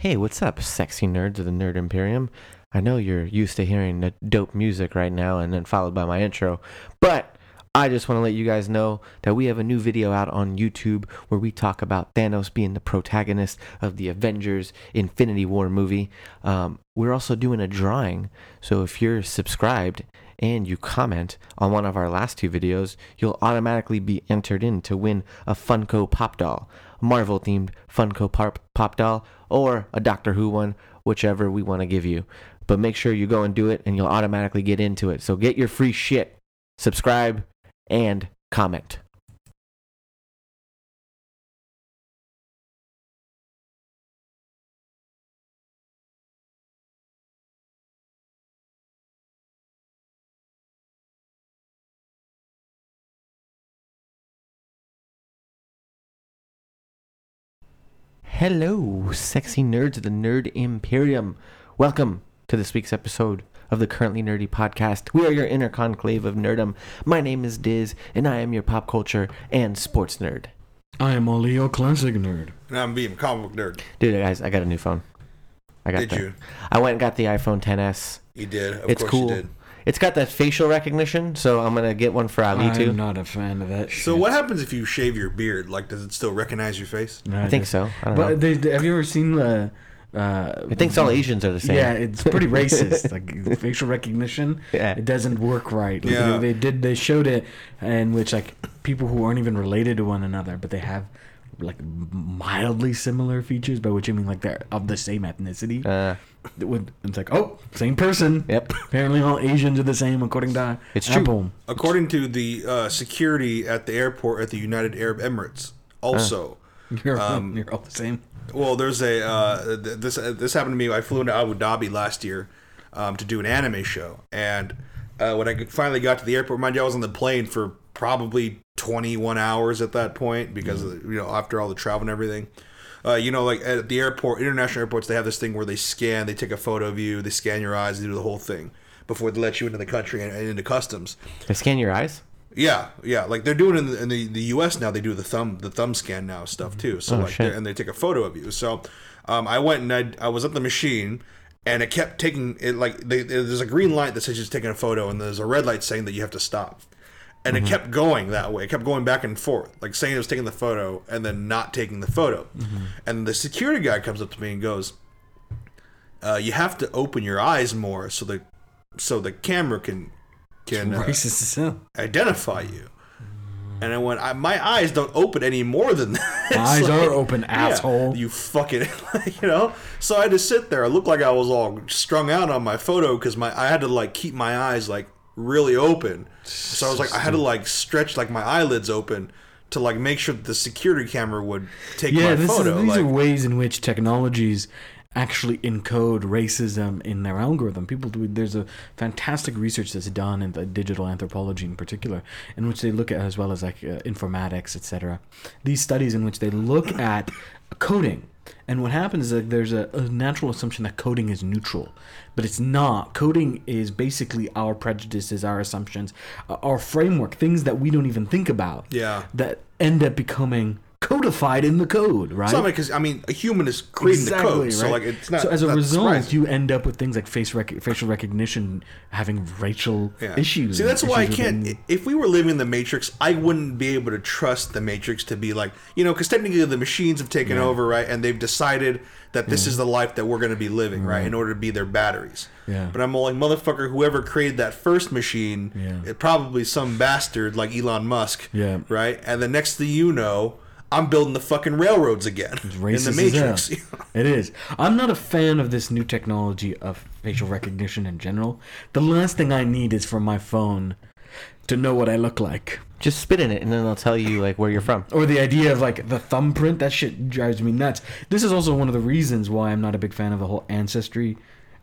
Hey, what's up, sexy nerds of the Nerd Imperium? I know you're used to hearing the dope music right now and then followed by my intro, but I just want to let you guys know that we have a new video out on YouTube where we talk about Thanos being the protagonist of the Avengers Infinity War movie. Um, we're also doing a drawing, so if you're subscribed and you comment on one of our last two videos, you'll automatically be entered in to win a Funko Pop doll, Marvel themed Funko Pop, Pop doll, or a Doctor Who one, whichever we want to give you. But make sure you go and do it, and you'll automatically get into it. So get your free shit, subscribe, and comment. Hello, sexy nerds of the Nerd Imperium. Welcome to this week's episode of the Currently Nerdy podcast. We are your inner conclave of nerdum. My name is Diz, and I am your pop culture and sports nerd. I am a Leo classic nerd. And I'm being comic nerd. Dude, guys, I got a new phone. I got Did the, you? I went and got the iPhone 10s. You did. Of it's course cool. you did. It's got that facial recognition, so I'm gonna get one for Ali too. I'm not a fan of that shit. So what happens if you shave your beard? Like, does it still recognize your face? No, I think just- so. I don't know. But they, they- have you ever seen the? Uh, It thinks all Asians are the same. Yeah, it's pretty racist. like facial recognition, Yeah. it doesn't work right. Like, Yeah. they, they did. They showed it in which like people who aren't even related to one another, but they have like mildly similar features, by which I mean like they're of the same ethnicity. Uh, It would- It's like oh, same person. Yep. Apparently, all Asians are the same according to It's true. Apple. According to the uh, security at the airport at the United Arab Emirates, also. You're, Um, you're all the same. Well, there's a uh, th- this uh, this happened to me. I flew into Abu Dhabi last year um, to do an anime show, and uh, when I finally got to the airport, mind you, I was on the plane for probably 21 hours at that point because of, you know after all the travel and everything. Uh, you know, like at the airport, international airports, they have this thing where they scan, they take a photo of you, they scan your eyes, they do the whole thing before they let you into the country and, and into customs. they scan your eyes. Yeah, yeah. Like they're doing in the, in the, the U.S. now. They do the thumb the thumb scan now stuff too. So Oh, like, shit. and they take a photo of you. So um, I went and I, I was at the machine, and it kept taking it like they, there's a green light that says it's taking a photo, and there's a red light saying that you have to stop. And Mm-hmm. it kept going that way. It kept going back and forth, like saying it was taking the photo and then not taking the photo. Mm-hmm. And the security guy comes up to me and goes, uh, "You have to open your eyes more so the so the camera can can uh, Racist as hell. identify you. And I went, I, my eyes don't open any more than that. Eyes like- are open, Yeah, asshole. you fucking, you know. So I had to sit there. I looked like I was all strung out on my photo because my I had to like keep my eyes like really open. So I was like, I had to like stretch like my eyelids open to like make sure that the security camera would take Yeah, my photo. is, these like, are ways in which technologies actually encode racism in their algorithm. People do. There's a fantastic research that's done in the digital anthropology in particular, in which they look at as well as like uh, informatics, etc. These studies in which they look at coding. And what happens is that there's a, a natural assumption that coding is neutral, but it's not. Coding is basically our prejudices, our assumptions, uh, our framework, things that we don't even think about. Yeah. That end up becoming codified in the code, right? Not because I mean a human is creating the code, so like it's not. So as a result, surprising. you end up with things like face rec- facial recognition having racial Yeah. issues. See, that's why I can't. If we were living in the Matrix, I wouldn't be able to trust the Matrix to be like, you know, because technically the machines have taken over, right? And they've decided that this is the life that we're going to be living, right? In order to be their batteries. Yeah. But I'm all like, motherfucker, whoever created that first machine, Yeah. it probably some bastard like Elon Musk, Yeah. right? And the next thing you know, I'm building the fucking railroads again in racist the Matrix. hell. It is. I'm not a fan of this new technology of facial recognition in general. The last thing I need is for my phone to know what I look like. Just spit in it, and then they'll tell you like where you're from. Or the idea of like the thumbprint, that shit drives me nuts. This is also one of the reasons why I'm not a big fan of the whole ancestry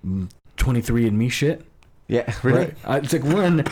mm, 23andme shit. Yeah, really. Right? Uh, it's like one,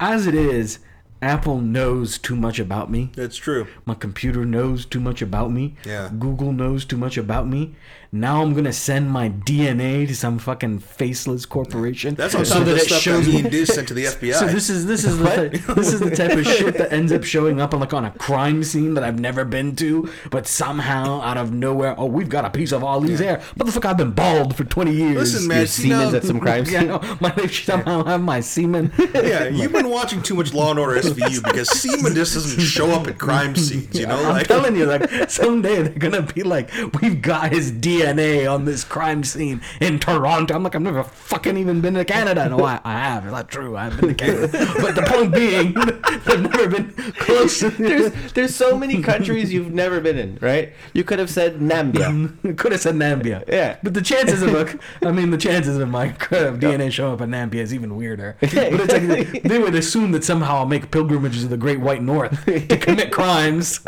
as it is, Apple knows too much about me. That's true. My computer knows too much about me. Yeah. Google knows too much about me. Now I'm gonna send my DNA to some fucking faceless corporation. That's on so some of that the it stuff shows that me. Ian sent to the FBI. So this is this is the this is the type of shit that ends up showing up on like on a crime scene that I've never been to, but somehow out of nowhere, oh, we've got a piece of Ali's hair. Motherfucker, I've been bald for twenty years. Listen, man, Your you semen's know- at some crime Yeah, scene. no, my they somehow have my semen. yeah, you've been watching too much Law and Order SVU because semen just doesn't show up at crime scenes. You know, I'm like telling you, like someday they're gonna be like, we've got his DNA on this crime scene in Toronto. I'm like, I've never fucking even been to Canada. No, I, I have. It's not true. I've been to Canada. but the point being, I've never been close. to There's there's so many countries you've never been in, right? You could have said Nambia. Could have said Nambia. Yeah. But the chances of, a, I mean, the chances of my uh, DNA showing up in Nambia is even weirder. But it's like they would assume that somehow I'll make pilgrimages to the Great White North to commit crimes.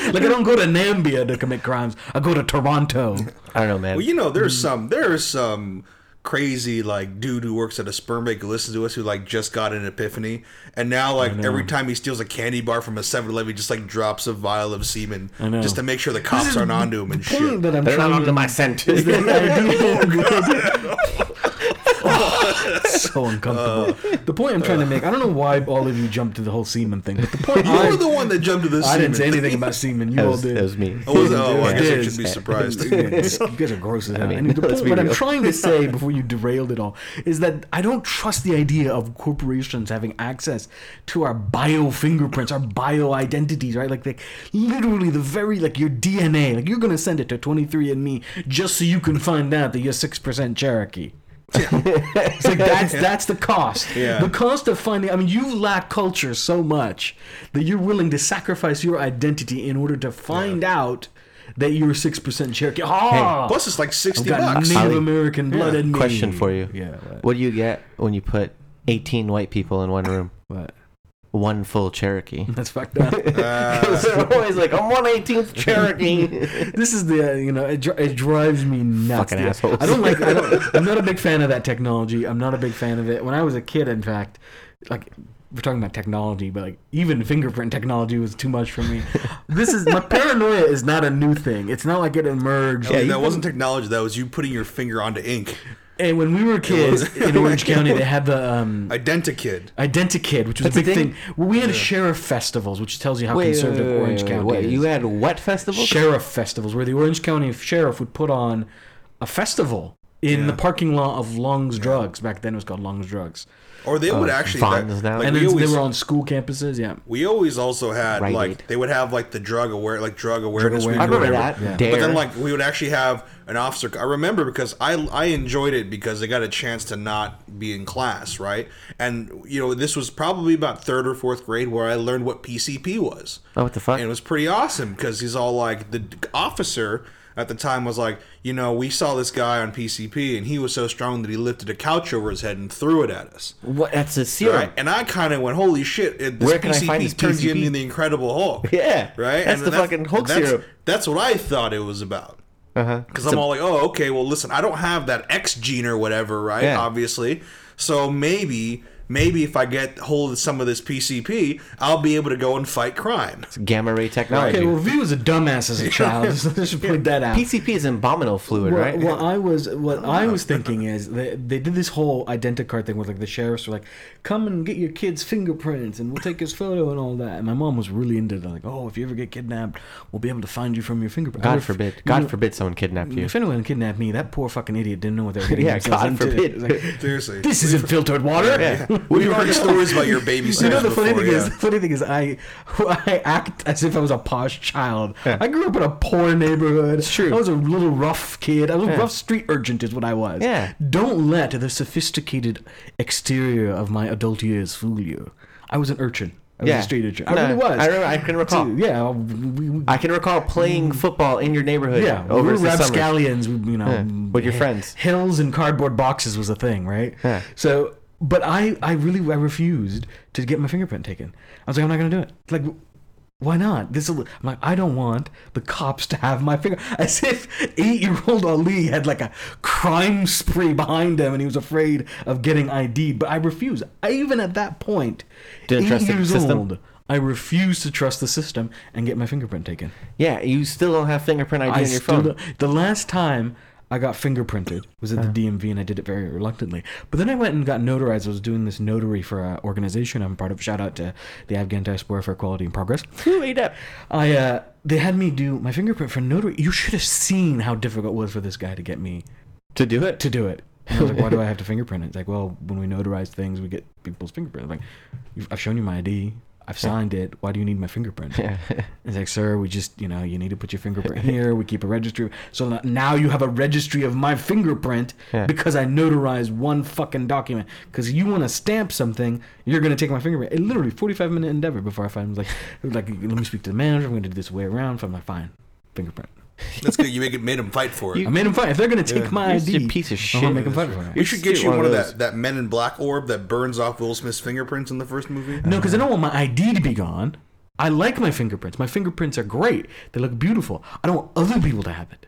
Like I don't go to Nambia to commit crimes. I go to Toronto. I don't know, man. Well, you know, there's some there's some crazy like dude who works at a sperm bank who listens to us who like just got an epiphany and now like every time he steals a candy bar from a 7-Eleven he just like drops a vial of semen just to make sure the cops aren't onto him and The shit. that I'm They're not trying onto to my scent. is the idea. Oh, so uncomfortable. Uh, the point I'm trying to uh, make. I don't know why all of you jumped to the whole semen thing, but the point You I, were the one that jumped to this. I didn't say anything about semen. You That all did. that was me. Oh, was? Oh, I guess I is. should be surprised. you guys are gross as hell. mean, And the point, be what I'm trying to say before you derailed it all is that I don't trust the idea of corporations having access to our bio fingerprints, our bio identities, right? Like, like literally the very like your DNA. Like you're gonna send it to 23andMe just so you can find out that you're six percent Cherokee. It's like that's that's the cost. Yeah. The cost of finding. I mean, you lack culture so much that you're willing to sacrifice your identity in order to find out that you're six percent Cherokee. Ah, Plus, it's like I've sixty got bucks. Native Ali, American blood in me. Question for you. Yeah. What? What do you get when you put 18 white people in one room? what? One full Cherokee. That's fucked up. Uh, They're always like, I'm 118th Cherokee. this is the uh, you know it, dri- it drives me nuts. Fucking assholes. I don't like. I don't, I'm not a big fan of that technology. I'm not a big fan of it. When I was a kid, in fact, like we're talking about technology, but like even fingerprint technology was too much for me. this is my paranoia is not a new thing. It's not like it emerged. yeah, that wasn't technology. That was you putting your finger onto ink. And when we were kids in Orange County, they had the um, Identikid. Identikid, which was That's a a big thing? thing. Well, we had sheriff festivals, which tells you how Wait, conservative wait, wait, Orange County wait, is. You had what festival? sheriff festivals where the Orange County sheriff would put on a festival in Yeah. the parking lot of Long's Drugs. Back then, it was called Long's Drugs, Or they would Oh, actually. Vons that- now. like, and we then always, they were on school campuses. Yeah, we always also had Rite like Aid. they would have like the drug aware like drug awareness. week awareness. I remember whatever. that. Yeah. Dare. But then like we would actually have an officer. I remember because I I enjoyed it because I got a chance to not be in class, right? And you know this was probably about third or fourth grade where I learned what PCP was. oh, what the fuck? And it was pretty awesome because he's all like the officer at the time was like, you know, we saw this guy on PCP and he was so strong that he lifted a couch over his head and threw it at us. what? That's a serum. Right? And I kind of went, holy shit! It, this Where can I PCP find this turns you into the Incredible Hulk. Yeah. right. That's And the fucking Hulk that's, serum. That's what I thought it was about. Uh huh. Because I'm all like, oh, okay, well, listen, I don't have that X gene or whatever, right? Yeah. Obviously. So maybe, maybe if I get hold of some of this PCP, I'll be able to go and fight crime. It's gamma ray technology. okay. Well, V was a dumbass as a child. I should point that out. PCP is abominable fluid, Well, right? what I was what oh, I was thinking is they, they did this whole identicard thing where like the sheriffs were like, "Come and get your kid's fingerprints, and we'll take his photo and all that." And my mom was really into it. Like, "Oh, if you ever get kidnapped, we'll be able to find you from your fingerprints." God If- forbid. you God know, forbid someone kidnapped you. If anyone kidnapped me, that poor fucking idiot didn't know what they were getting Yeah, God into. forbid. Like, Seriously. this isn't filtered water. Yeah. We've heard stories about your babysitters You know the funny before, thing yeah. is, the funny thing is, I I act as if I was a posh child. I grew up in a poor neighborhood. It's true. I was a little rough kid. I was a Yeah. rough street urchin, is what I was. Yeah. Don't let the sophisticated exterior of my adult years fool you. I was an urchin. I was Yeah. a street urchin. I No, really was. I remember- I can recall. Yeah. We, we, I can recall playing mm. football in your neighborhood yeah, we over were the summer. rapscallions. we- You know, Yeah, with your friends. Hills and cardboard boxes was a thing, right? Yeah. So, but I, I really, I refused to get my fingerprint taken. I was like, I'm not gonna do it. Like, why not? This I'm like, I don't want the cops to have my finger. As if eight-year-old Ali had like a crime spree behind him, and he was afraid of getting ID'd. But I refuse. I, even at that point, Didn't eight trust the years system? old, I refuse to trust the system and get my fingerprint taken. Yeah, you still don't have fingerprint ID I on your still phone. don't- the last time I got fingerprinted was at the DMV, and I did it very reluctantly. But then I went and got notarized. I was doing this notary for an organization I'm part of. Shout out to the Afghan Diaspora for Equality and Progress. Who ate up? I uh, they had me do my fingerprint for notary. You should have seen how difficult it was for this guy to get me To do it? to do it. And I was like, why do I have to fingerprint it? It's like, well, when we notarize things, we get people's fingerprints. I'm like, I've shown you my ID. I've signed it. Why do you need my fingerprint? Yeah. It's like, sir, we just, you know, you need to put your fingerprint here. We keep a registry. So now you have a registry of my fingerprint Yeah. because I notarized one fucking document. Because you want to stamp something, you're going to take my fingerprint. It literally 45 minute endeavor before I was like, like, let me speak to the manager. I'm going to do this way around. So I'm like, fine, fingerprint. That's good. You make it made him fight for it. I made him fight. If they're going to take my You're ID, a piece of shit. I'm going shit. to make him fight for it. we should get you one one of of that, that Men in Black orb that burns off Will Smith's fingerprints in the first movie. No, because I don't want my ID to be gone. I like my fingerprints. My fingerprints are great. They look beautiful. I don't want other people to have it.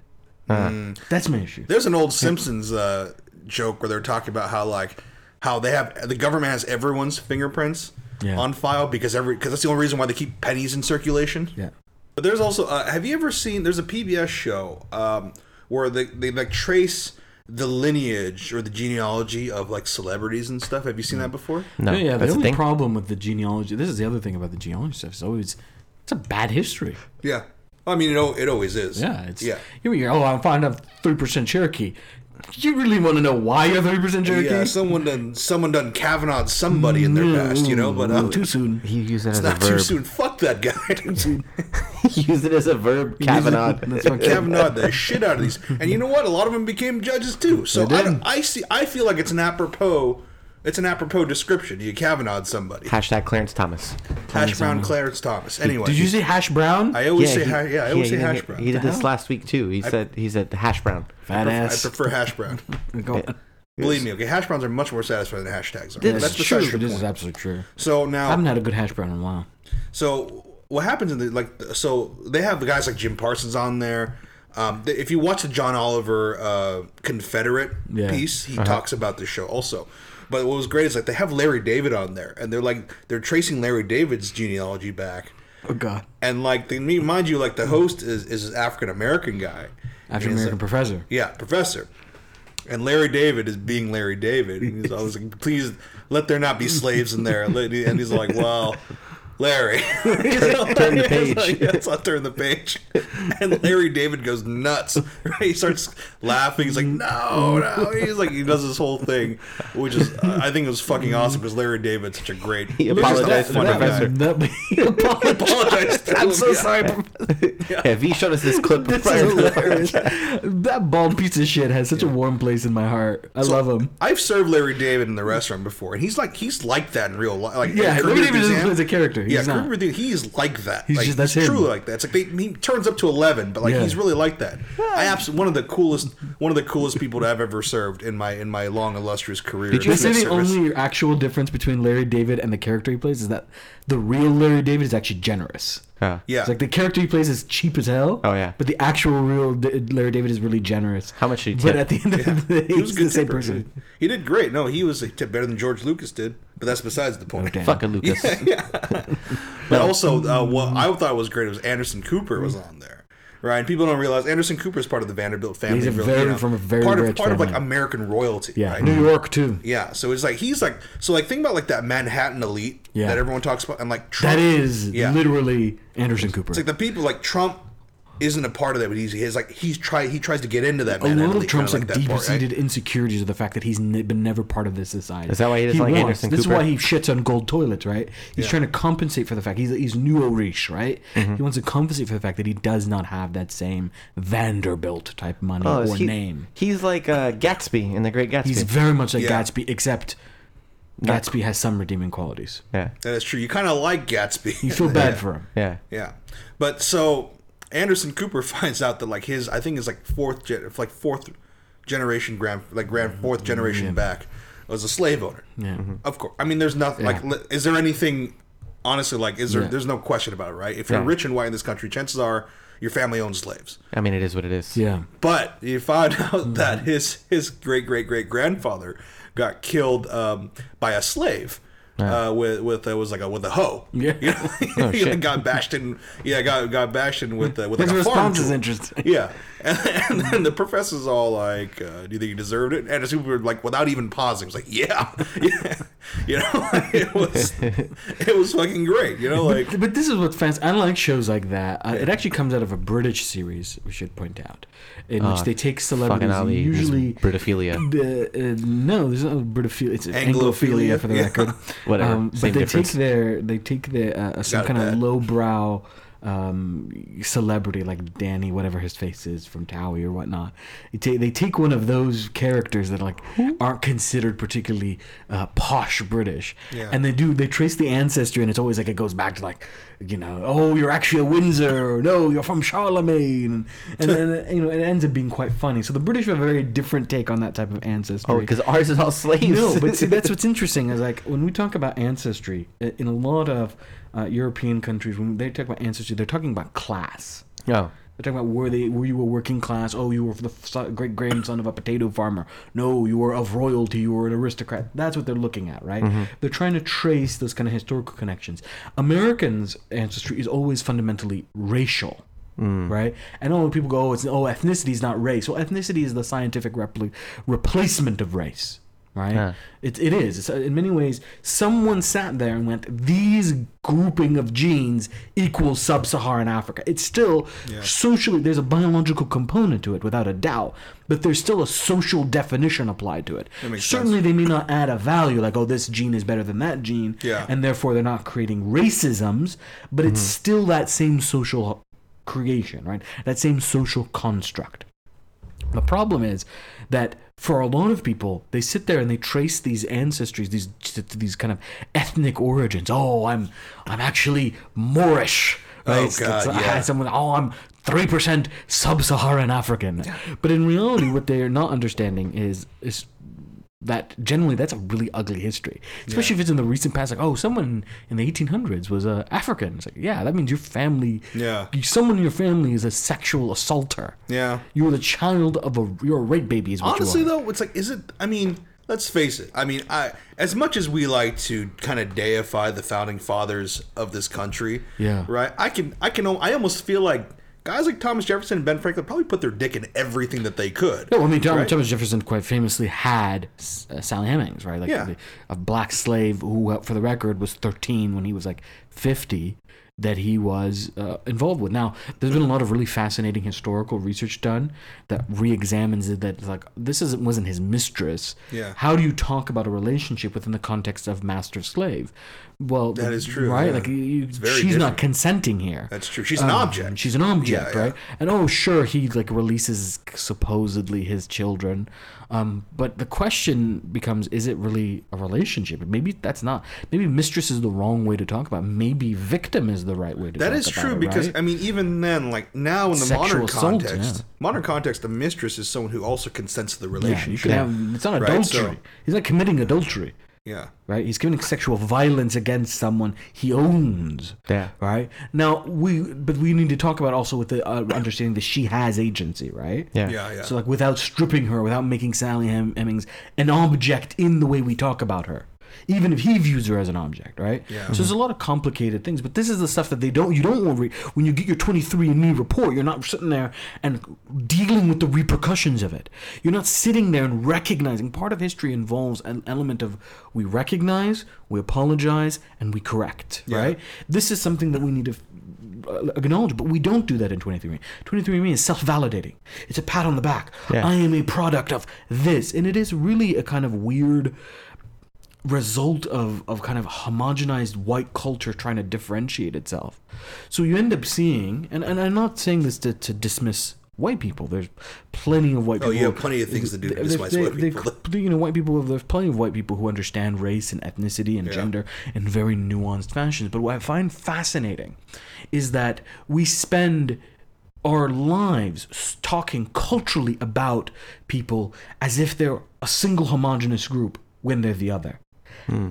That's my issue. There's an old Simpsons uh, joke where they're talking about how like how they have the government has everyone's fingerprints Yeah. on file because every because that's the only reason why they keep pennies in circulation. Yeah. But there's also uh, have you ever seen there's a PBS show um, where they they like trace the lineage or the genealogy of like celebrities and stuff. Have you seen that before? No, yeah, yeah. The only thing. problem with the genealogy. This is the other thing about the genealogy stuff. It's always it's a bad history. Yeah. I mean, it, it always is. Yeah, it's yeah. Here we are. Oh, I found out three percent Cherokee. You really want to know why you're three percent Cherokee? Yeah, someone done someone done Kavanaugh somebody in their past, you know, but uh, too soon. He used it as not a too soon. Fuck that guy. he used it as a verb. Kavanaugh. That's what Kavanaugh the shit out of these, and you know what? A lot of them became judges too. So I, I see. I feel like it's an apropos. It's an apropos description. You Kavanaugh somebody. Hashtag Clarence Thomas. Hash brown Clarence Thomas. Anyway, Did you say hash brown? I always say he- ha- yeah. I always he say did- hash brown. He did this last week too. He said he said hash brown. Fat I ass. prefer hash brown. Go on. Believe me, okay. Hash browns are much more satisfying than hashtags are. This That's is true. besides your This is point. absolutely true. So now I now, haven't had a good hash brown in a while. So what happens in the like? So they have the guys like Jim Parsons on there. Um, th- if you watch the John Oliver uh, Confederate Yeah. piece, he talks about this show also. But what was great is like they have Larry David on there, and they're like they're tracing Larry David's genealogy back, Oh God. and like the me mind you, like the host is is an African American guy, African American like- professor. yeah, professor. And Larry David is being Larry David. And he's always like, please let there not be slaves in there. And he's like, well, Larry. turn the page. yes, I'll turn the page. And Larry David goes nuts. Right? He starts laughing. He's like, no, no. He's like, he does this whole thing, which is, I think it was fucking awesome because Larry David's such a great. He he's just a apologized to the funny guy. professor. That, he apologized. Apologized to I'm him, so yeah. sorry, Professor. Yeah, if he showed us this clip This prior to that bald piece of shit has such a warm place in my heart. I love him. I've served Larry David in the restaurant before, and he's like he's like that in real life. Like Yeah, Curb Larry Your David doesn't Enthusiasm. play as a character. He's yeah, not. Curb Your Enthusiasm, he's like that. He's like, just- that's he's him. truly like that. It's like they, he turns up to eleven, but like Yeah. he's really like that. I absolutely one of the coolest one of the coolest people to have ever served in my in my long illustrious career. Did you say this the service. only actual difference between Larry David and the character he plays is that the real Larry David is actually generous. Yeah. Yeah, It's like the character he plays is cheap as hell. Oh, yeah. But the actual real D- Larry David is really generous. How much did he But at the end of the day, he was he's good the same tipper. person. He did great. No, he was a tip better than George Lucas did, but that's besides the point. Okay. Fucking Lucas. Yeah, But also, uh, what I thought was great was Anderson Cooper was on there. Right, and people don't realize Anderson Cooper is part of the Vanderbilt family. He's a really, very- from a very part of rich part of like. American royalty. Yeah, right? New York too. Yeah, so it's like he's like so like think about like that Manhattan elite Yeah. that everyone talks about and like Trump. That is Yeah. literally Anderson Cooper. It's like the people like Trump isn't a part of that, but he's he's like he's try he tries to get into that. a lot of Trump's kinda like, that part, right? deep-seated insecurities of the fact that he's ne- been never part of this society. Is that why he doesn't like wants- Anderson This Cooper? is why he shits on gold toilets, right? He's Yeah. trying to compensate for the fact he's he's new Orish, right? Mm-hmm. He wants to compensate for the fact that he does not have that same Vanderbilt type money Oh, or he- name. He's like uh, Gatsby in The Great Gatsby. He's very much like Yeah. Gatsby, except Gatsby has some redeeming qualities. yeah, That is true. You kind of like Gatsby. You feel bad Yeah. for him. yeah. Yeah, but so Anderson Cooper finds out that like his I think is like fourth gen, like fourth generation grand like grand fourth generation back was a slave owner. Yeah. Of course, I mean there's nothing like Yeah. li- is there anything honestly, like, is there? Yeah. There's no question about it, right? If you're Yeah. rich and white in this country, chances are your family owns slaves. I mean, it is what it is. Yeah. But you find Mm-hmm. out that his his great great great grandfather got killed um, by a slave. Uh, with with uh, was like a with a hoe. Yeah. you know? Oh, he got bashed in. Yeah, got got bashed in with uh, with His like a farm response is interesting. Yeah, and, and then the professor's all like, uh, "Do you think you deserved it?" And the super like, without even pausing, was like, "Yeah, yeah." You know, it was it was fucking great. You know, like But this is what fans. I like shows like that. Uh, it actually comes out of a British series. We should point out, in which Uh, they take Fucking celebrities, Ali, usually Britophilia. Uh, uh, no, there's no Britophilia. It's Anglophilia, Anglophilia for the yeah. record. Whatever, Um, but same they difference. take their they take their uh, some Got kind that. of lowbrow um, celebrity like Danny, whatever his face is from Towie or whatnot. They take they take one of those characters that like aren't considered particularly uh, posh British, Yeah. and they do they trace the ancestry, and it's always like it goes back to like you know oh you're actually a Windsor, or, no you're from Charlemagne, and then you know it ends up being quite funny. So the British have a very different take on that type of ancestry. Oh, because ours is all slaves. No, but see, that's what's interesting is like when we talk about ancestry in a lot of uh, European countries, when they talk about ancestry, they're talking about class. oh, They're talking about were they were you a working class? Oh, you were the great grandson of a potato farmer. No, you were of royalty. You were an aristocrat. That's what they're looking at, right? They're trying to trace those kind of historical connections. Americans' ancestry is always fundamentally racial. Right, and all the people go, oh, it's oh, ethnicity is not race. Well, ethnicity is the scientific repli- replacement of race. Right, Yeah. it, it is. It's, uh, in many ways, someone sat there and went, "These grouping of genes equals sub-Saharan Africa." It's still Yeah. socially. There's a biological component to it, without a doubt, but there's still a social definition applied to it. That makes Certainly, they may not add a value like, "Oh, this gene is better than that gene," Yeah. and therefore they're not creating racisms, but it's still that same social creation, right? That same social construct. The problem is that for a lot of people, they sit there and they trace these ancestries, these these kind of ethnic origins. Oh, I'm I'm actually Moorish. Oh, right? Oh, God, it's- yeah. Someone, oh, I'm three percent sub-Saharan African. But in reality, what they are not understanding is is that generally that's a really ugly history, especially if it's in the recent past. Like, oh, someone in the 1800s was uh, African. It's like, yeah, that means your family, Yeah. someone in your family is a sexual assaulter. yeah. You were the child of a. You're a rape baby, is what Honestly, though, it's like, is it? I mean, let's face it. I mean, I as much as we like to kind of deify the founding fathers of this country, Yeah. right? I can, I can, I almost feel like guys like Thomas Jefferson and Ben Franklin probably put their dick in everything that they could. No, I mean Thomas, right? Thomas Jefferson quite famously had uh, Sally Hemings, right? Like Yeah. the- a black slave who, for the record, was 13 when he was like 50. That he was uh, involved with. Now, there's been a lot of really fascinating historical research done that re-examines it. That like this isn't wasn't his mistress. Yeah. How do you talk about a relationship within the context of master slave? Well, That is true, right? yeah. Like you, she's not consenting here. That's true. She's an Um, object. She's an object, Yeah, yeah. right? And oh, sure, he like releases supposedly his children, um, but the question becomes: Is it really a relationship? Maybe that's not. Maybe mistress is the wrong way to talk about. it. Maybe victim is the right way to. That is true it, because right? I mean, even then, like now in the Sexual modern assault, context, yeah. modern context, the mistress is someone who also consents to the yeah, you relationship. can have. It's not Right, adultery. so- He's not committing adultery. Yeah. right? He's committing sexual violence against someone he owns. Yeah. Right now, we but we need to talk about also with the uh, understanding that she has agency, right? Yeah. Yeah, yeah. So like without stripping her, without making Sally Hem- Hemings an object in the way we talk about her. Even if he views her as an object, right? Yeah. So there's a lot of complicated things, but this is the stuff that they don't. You don't want re- when you get your 23andMe report. You're not sitting there and dealing with the repercussions of it. You're not sitting there and recognizing. Part of history involves an element of we recognize, we apologize, and we correct. Yeah. Right? This is something that we need to uh, acknowledge, but we don't do that in 23andMe. 23andMe is self-validating. It's a pat on the back. Yeah. I am a product of this, and it is really a kind of weird result of, of kind of homogenized white culture trying to differentiate itself. So you end up seeing, and, and I'm not saying this to, to dismiss white people. There's plenty of white Oh, people. you have plenty of things to do to dismiss they- white they- people. You know, white people. There's plenty of white people who understand race and ethnicity and Yeah. gender in very nuanced fashions. But what I find fascinating is that we spend our lives talking culturally about people as if they're a single homogenous group when they're the other.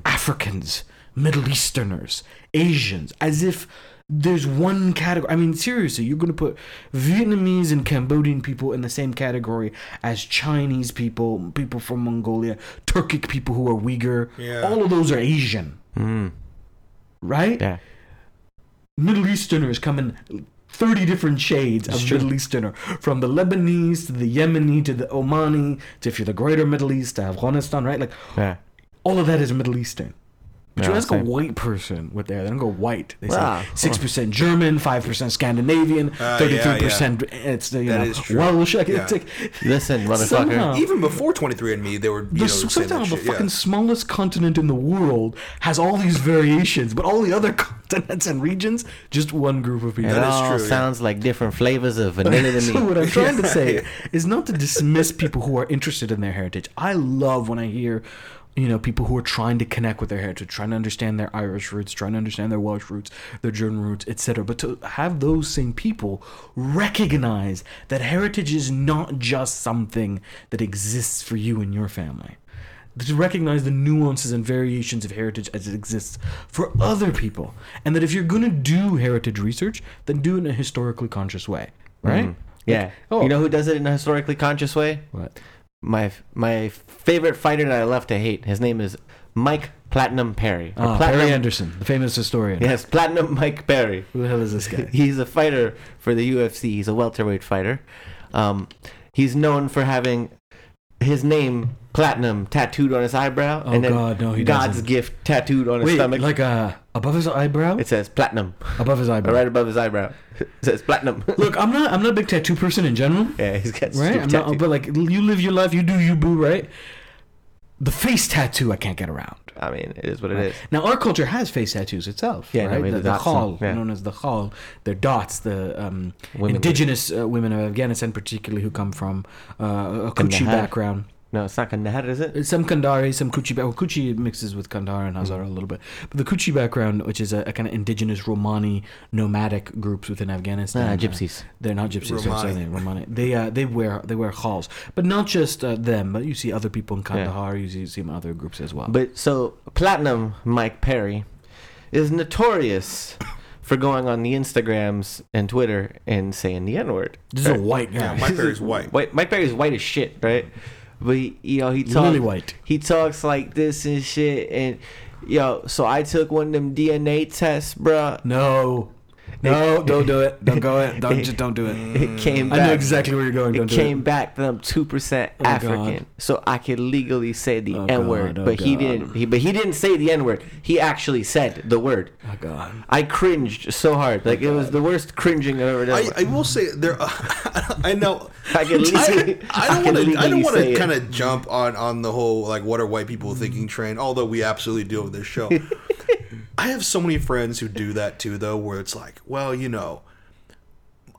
Africans, Middle Easterners, Asians, as if there's one category. I mean, seriously, you're going to put Vietnamese and Cambodian people in the same category as Chinese people, people from Mongolia, Turkic people who are Uyghur. Yeah. All of those are Asian, Mm, right? yeah. Middle Easterners come in 30 different shades of true. Middle Easterner. From the Lebanese to the Yemeni to the Omani to if you're the greater Middle East to Afghanistan, right? Like Yeah. All of that is Middle Eastern. But you Yeah, ask a white person what they're, they don't go white. They Wow. say six percent German, five percent Scandinavian, Uh, thirty-three yeah, percent. It's the you That know is true. Welsh. Like, Yeah. It's like Listen, motherfucker. Somehow- Even before 23andMe, they were you know the saying that sometimes the shit. fucking Yeah. smallest continent in the world has all these variations, but all the other continents and regions just one group of people. It That is all true, yeah. sounds like different flavors of vanilla to so me. what I'm trying to say Yeah. is not to dismiss people who are interested in their heritage. I love when I hear, you know, people who are trying to connect with their heritage, trying to understand their Irish roots, trying to understand their Welsh roots, their German roots, etc. But to have those same people recognize that heritage is not just something that exists for you and your family. To recognize the nuances and variations of heritage as it exists for other people. And that if you're going to do heritage research, then do it in a historically conscious way. Right? Mhm. Yeah. oh. You know who does it in a historically conscious way? What? My my favorite fighter that I love to hate. His name is Mike Platinum Perry. Or Ah, Platinum, Perry Anderson, the famous historian. Yes, Platinum Mike Perry. Who the hell is this guy? He's a fighter for the UFC. He's a welterweight fighter. Um, he's known for having his name Platinum tattooed on his eyebrow, Oh, and then God, no, he God's doesn't. gift tattooed on his Wait, stomach. like uh, above his eyebrow? it says Platinum above his eyebrow. right above his eyebrow. It says Platinum. Look, I'm not. I'm not a big tattoo person in general, yeah, he's got right? I'm not, but like, you live your life, you do you, boo, right? The face tattoo, I can't get around. I mean, it is what it is. Now, our culture has face tattoos itself, Yeah, no, right? we the have the the khal, yeah. known as the khal, they're dots. The um, Women- indigenous uh, women of Afghanistan, particularly who come from uh, a Kuchi background. No, it's not Kandahar, is it? Some Kandari, some Kuchi. Well, Kuchi mixes with Kandahar and Hazara a little bit, but the Kuchi background, which is a, a kind of indigenous Romani nomadic groups within Afghanistan. Ah, uh, gypsies. they're not gypsies. Romani. Romani. Sorry, Romani. They uh, they wear they wear khals, but not just uh, them. But you see other people in Kandahar. You see, see other groups as well. But so Platinum Mike Perry is notorious for going on the Instagrams and Twitter and saying the N word. this is a white Yeah, guy. Mike Perry's white. White, Mike Perry's white as shit, right? But he, you know he talks Lily white. he talks like this and shit and yo. So I took one of them DNA tests, bruh. No, no, don't do it. Don't go it. Don't just don't do it. It came I back. know exactly where you're going. Don't It do came it. back that I'm two percent Oh, African, so I could legally say the Oh, N word. Oh, but he didn't. He, but he didn't say the N word. He actually said the word. Oh God. I cringed so hard. Like it was the worst cringing I've ever done. I, I will say there. I know. I can legally, I, I I don't want to. I don't want to kind of jump on on the whole like what are white people thinking train. Although we absolutely do with this show. I have so many friends who do that too, though, where it's like, well, you know,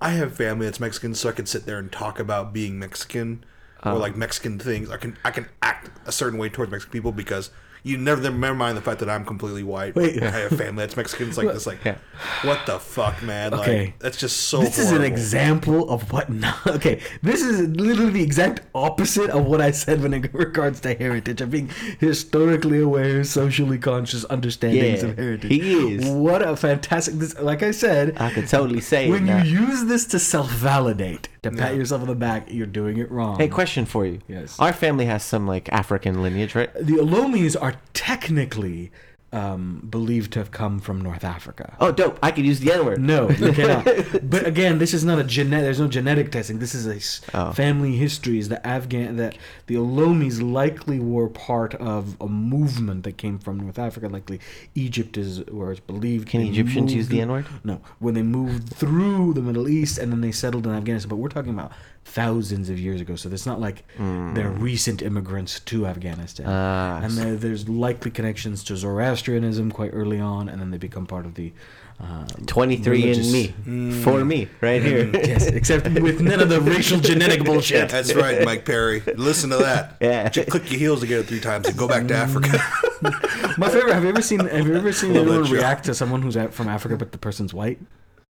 I have family that's Mexican, so I can sit there and talk about being Mexican or uh-huh. like Mexican things. I can I can act a certain way towards Mexican people because you never never mind the fact that I'm completely white. Wait. I have family that's Mexican. It's like this, like, Yeah. what the fuck, man? Okay. Like, that's just so. This is an example of what not. Okay, this is literally the exact opposite of what I said when it regards to heritage. Of being historically aware, socially conscious, understandings Yeah, of heritage. he is. What a fantastic. This, like I said, I could totally say when you now. use this to self-validate, to pat Yeah. yourself on the back, you're doing it wrong. Hey, question for you. Yes. Our family has some like African lineage, right? the Olomis are technically um, believed to have come from North Africa. Oh, dope! I could use the N word. No, you cannot. but again, this is not a genetic. There's no genetic testing. This is a Oh. family history. Is the Afghan that the Olomis likely were part of a movement that came from North Africa. Likely, Egypt is where it's believed. Can Egyptians use the N word? No, when they moved through the Middle East and then they settled in Afghanistan. But we're talking about thousands of years ago. So it's not like they're recent immigrants to Afghanistan. Hmm. Ah, and there, there's likely connections to Zoroastrianism quite early on, and then they become part of the. Uh, 23 religious- and me Mm. for me right here. yes, except with none of the racial genetic bullshit. That's right, Mike Perry. Listen to that. Yeah. Just click your heels together three times and go back to Africa. My favorite. Have you ever seen? Have you ever seen Love that anyone react to someone who's out from Africa but the person's white?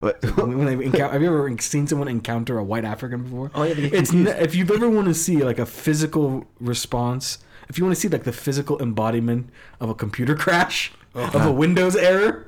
But- When when they encou- have you ever seen someone encounter a white African before? Oh, yeah, it's ne- if you've ever want to see like a physical response, if you want to see like the physical embodiment of a computer crash, of a Windows error,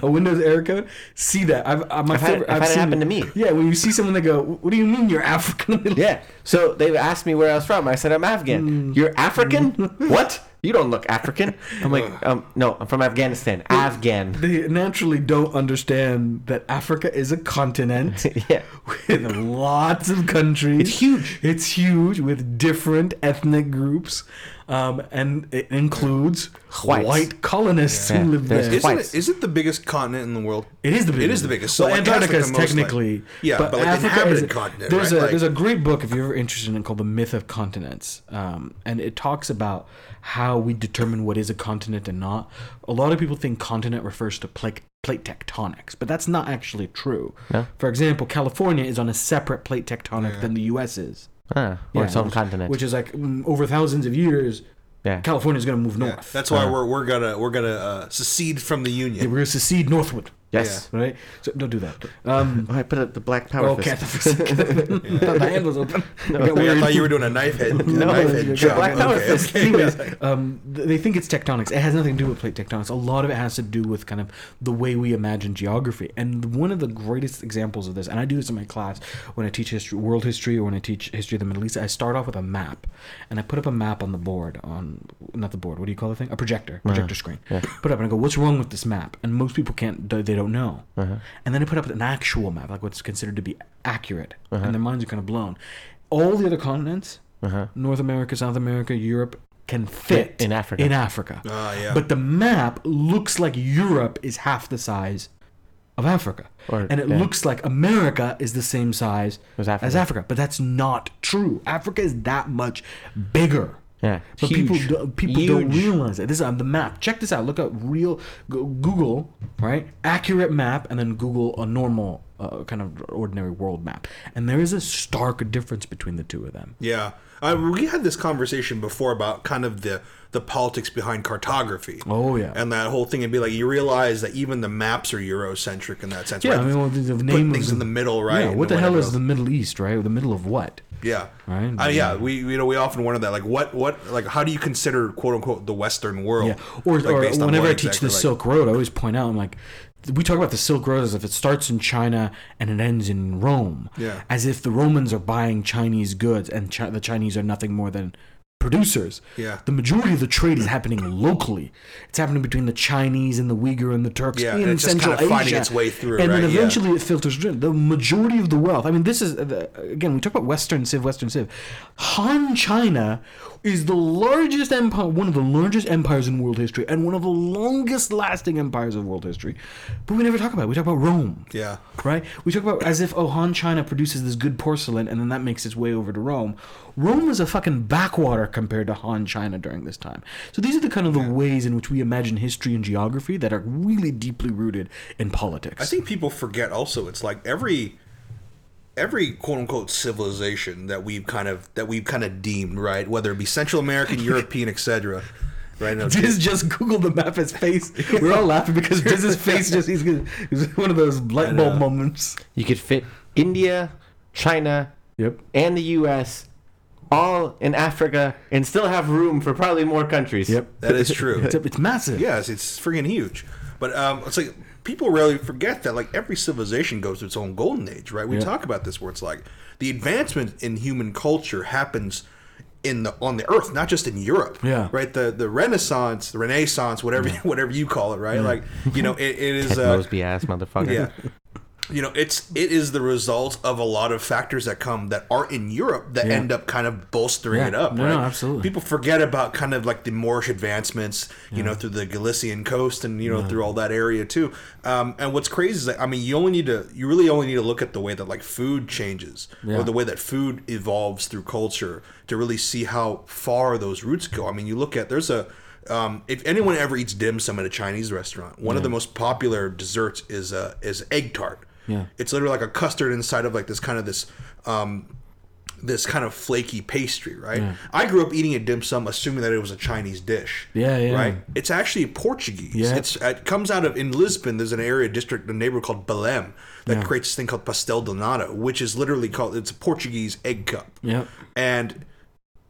a Windows error code. See that? I've, uh, my I've had- favorite. I've had it happen to me. Yeah, when you see someone, they go, "What do you mean you're African?" Yeah. So they asked me where I was from. I said I'm Afghan. Mm. You're African? what? You don't look African. I'm like, um, no, I'm from Afghanistan. Afghan. They naturally don't understand that Africa is a continent yeah. with lots of countries. It's huge. It's huge with different ethnic groups, um, and it includes Whites. white colonists Yeah. who live There's there. Isn't it, is it the biggest continent in the world? It is the biggest. It is the biggest. So well, like, Antarctica like is the most, like- technically, yeah, but, like, Africa inhabited is- continent, There's right? a Like- there's a great book if you're ever interested in it called The Myth of Continents, um, and it talks about how we determine what is a continent and not. A lot of people think continent refers to plate plate tectonics, but that's not actually true. No? For example, California is on a separate plate tectonic than the U.S. is. Ah, or its own which, continent. which is like mm, over thousands of years. yeah. California is going to move Yeah, north. that's why we're we're gonna we're gonna uh, secede from the Yeah, union. we're going to secede northward, yes. right? So don't do that. Um, Oh, I put up the black power Oh, fist. okay. the hand was open. I I thought you were doing a knife head. No, knife the head job. Black Power Okay, fist. okay. Anyways, um, they think it's tectonics. It has nothing to do with plate tectonics. A lot of it has to do with kind of the way we imagine geography. And one of the greatest examples of this, and I do this in my class when I teach history, world history, or when I teach history of the Middle East, I start off with a map, and I put up a map on the board on not the board. What do you call the thing? A projector, projector screen. yeah. Put up, and I go, "What's wrong with this map?" And most people can't. They don't know. Uh-huh. And then I put up an actual map, like what's considered to be accurate, Uh-huh. and their minds are kind of blown. All the other continents Uh-huh. North America, South America, Europe can fit In Africa. In Africa. Ah, yeah. But the map looks like Europe is half the size of Africa. Or- and it yeah. looks like America is the same size Africa. as Africa. But that's not true. Africa is that much bigger. Yeah. But Huge. people do, people don't realize it. This is on the map. Check this out. Look up real Google right accurate map, and then Google a normal uh, kind of ordinary world map, and there is a stark difference between the two of them. Yeah, uh, we had this conversation before about kind of the the politics behind cartography. Oh, yeah. and that whole thing and be like, you realize that even the maps are Eurocentric in that sense. Yeah, right? I mean, well, the, the name things in the middle, right? Yeah, what the hell is the Middle East, right? The middle of what? Yeah. Right? Uh, yeah. We you know we often wonder that like what what like how do you consider quote unquote the Western world? Yeah, or, Like, or whenever I teach exactly, the like- Silk Road, I always point out, I'm like, we talk about the Silk Road as if it starts in China and it ends in Rome. Yeah. As if the Romans are buying Chinese goods and the Chinese are nothing more than producers. Yeah. The majority of the trade is happening locally. It's happening between the Chinese and the Uyghur and the Turks Yeah, in and it's just Central kind of Asia. its way through, and then right? Yeah. eventually it filters in. The majority of the wealth. I mean, this is again we talk about Western Civ, Western Civ. Han China is the largest empire, one of the largest empires in world history, and one of the longest lasting empires of world history. But we never talk about. it. We talk about Rome. Yeah. Right? We talk about as if oh Han China produces this good porcelain and then that makes its way over to Rome. Rome is a fucking backwater compared to Han China during this time. So these are the kind of the ways in which we imagine history and geography that are really deeply rooted in politics. I think people forget also it's like every every quote unquote civilization that we've kind of that we've kind of deemed right, whether it be Central American, European, etc. Right now, Diz just Googled the map his face. We're all laughing because Diz's face just he's, he's one of those light bulb moments. You could fit India, China, Yep. and the U.S. all in Africa and still have room for probably more countries. Yep. that is true. It's, it's massive. Yes, it's freaking huge. But um, it's like people rarely forget that like every civilization goes through its own golden age, right? We Yeah. talk about this where it's like the advancement in human culture happens in the on the earth, not just in Europe. Yeah. Right. The the Renaissance, the Renaissance, whatever whatever you call it, right? Like you know, it, it is. Ted Uh, Mosby ass motherfucker. yeah. You know, it's it is the result of a lot of factors that come that are in Europe that Yeah. end up kind of bolstering Yeah. it up. No, right? no, absolutely. People forget about kind of like the Moorish advancements, you know, through the Galician coast and you know through all that area too. Um, and what's crazy is that I mean, you only need to you really only need to look at the way that like food changes or the way that food evolves through culture to really see how far those roots go. I mean, you look at there's a um, if anyone ever eats dim sum at a Chinese restaurant, one of the most popular desserts is uh, is egg tart. Yeah. It's literally like a custard inside of like this kind of this um, this kind of flaky pastry, right? I grew up eating a dim sum assuming that it was a Chinese dish. Yeah, yeah. Right? It's actually Portuguese. Yeah. It's it comes out of in Lisbon. There's an area district, a neighborhood called Belém that Yeah. creates this thing called pastel de nata, which is literally called it's a Portuguese egg cup. Yep. And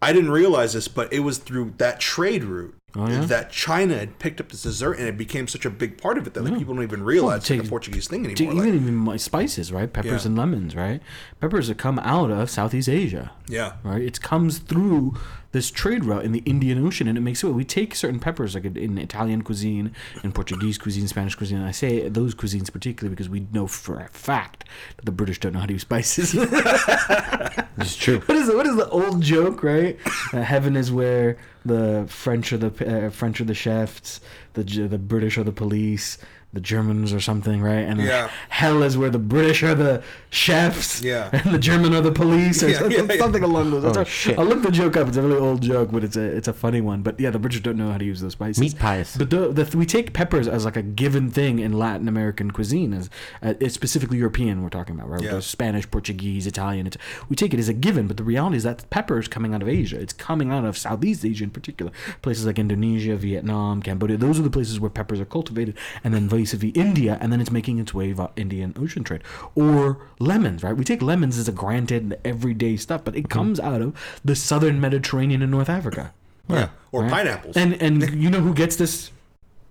I didn't realize this, but it was through that trade route Oh, yeah? that China had picked up this dessert and it became such a big part of it that like people don't even realize it's like a Portuguese thing anymore. even Like, even my spices, right? Peppers Yeah. and lemons, right? Peppers that come out of Southeast Asia. yeah, right? It comes through this trade route in the Indian Ocean, and it makes it. We take certain peppers, like in Italian cuisine, in Portuguese cuisine, Spanish cuisine. And I say those cuisines particularly because we know for a fact that the British don't know how to use spices. It's true. what is the, what is the old joke, right? Uh, heaven is where the French are the uh, French are the chefs, the the British are the police, the Germans or something, right? And Yeah. hell is where the British are the chefs, Yeah. and the German are the police, or Yeah, something, yeah, yeah. something along those lines. Oh, I'll- shit. I'll the joke up. It's a really old joke, but it's a it's a funny one. But yeah, the British don't know how to use those spices. Meat pies. But the, the, we take peppers as like a given thing in Latin American cuisine, as uh, it's specifically European. We're talking about, right? Yeah. There's Spanish, Portuguese, Italian. It's, we take it as a given, but the reality is that pepper is coming out of Asia. It's coming out of Southeast Asia in particular, places like Indonesia, Vietnam, Cambodia. Those are the places where peppers are cultivated, and then vis-a-vis India, and then it's making its way via Indian Ocean trade. Or lemons, right? We take lemons as a granted everyday stuff, but it comes out of the southern Mediterranean and North Africa. yeah, or right? pineapples. And and you know who gets this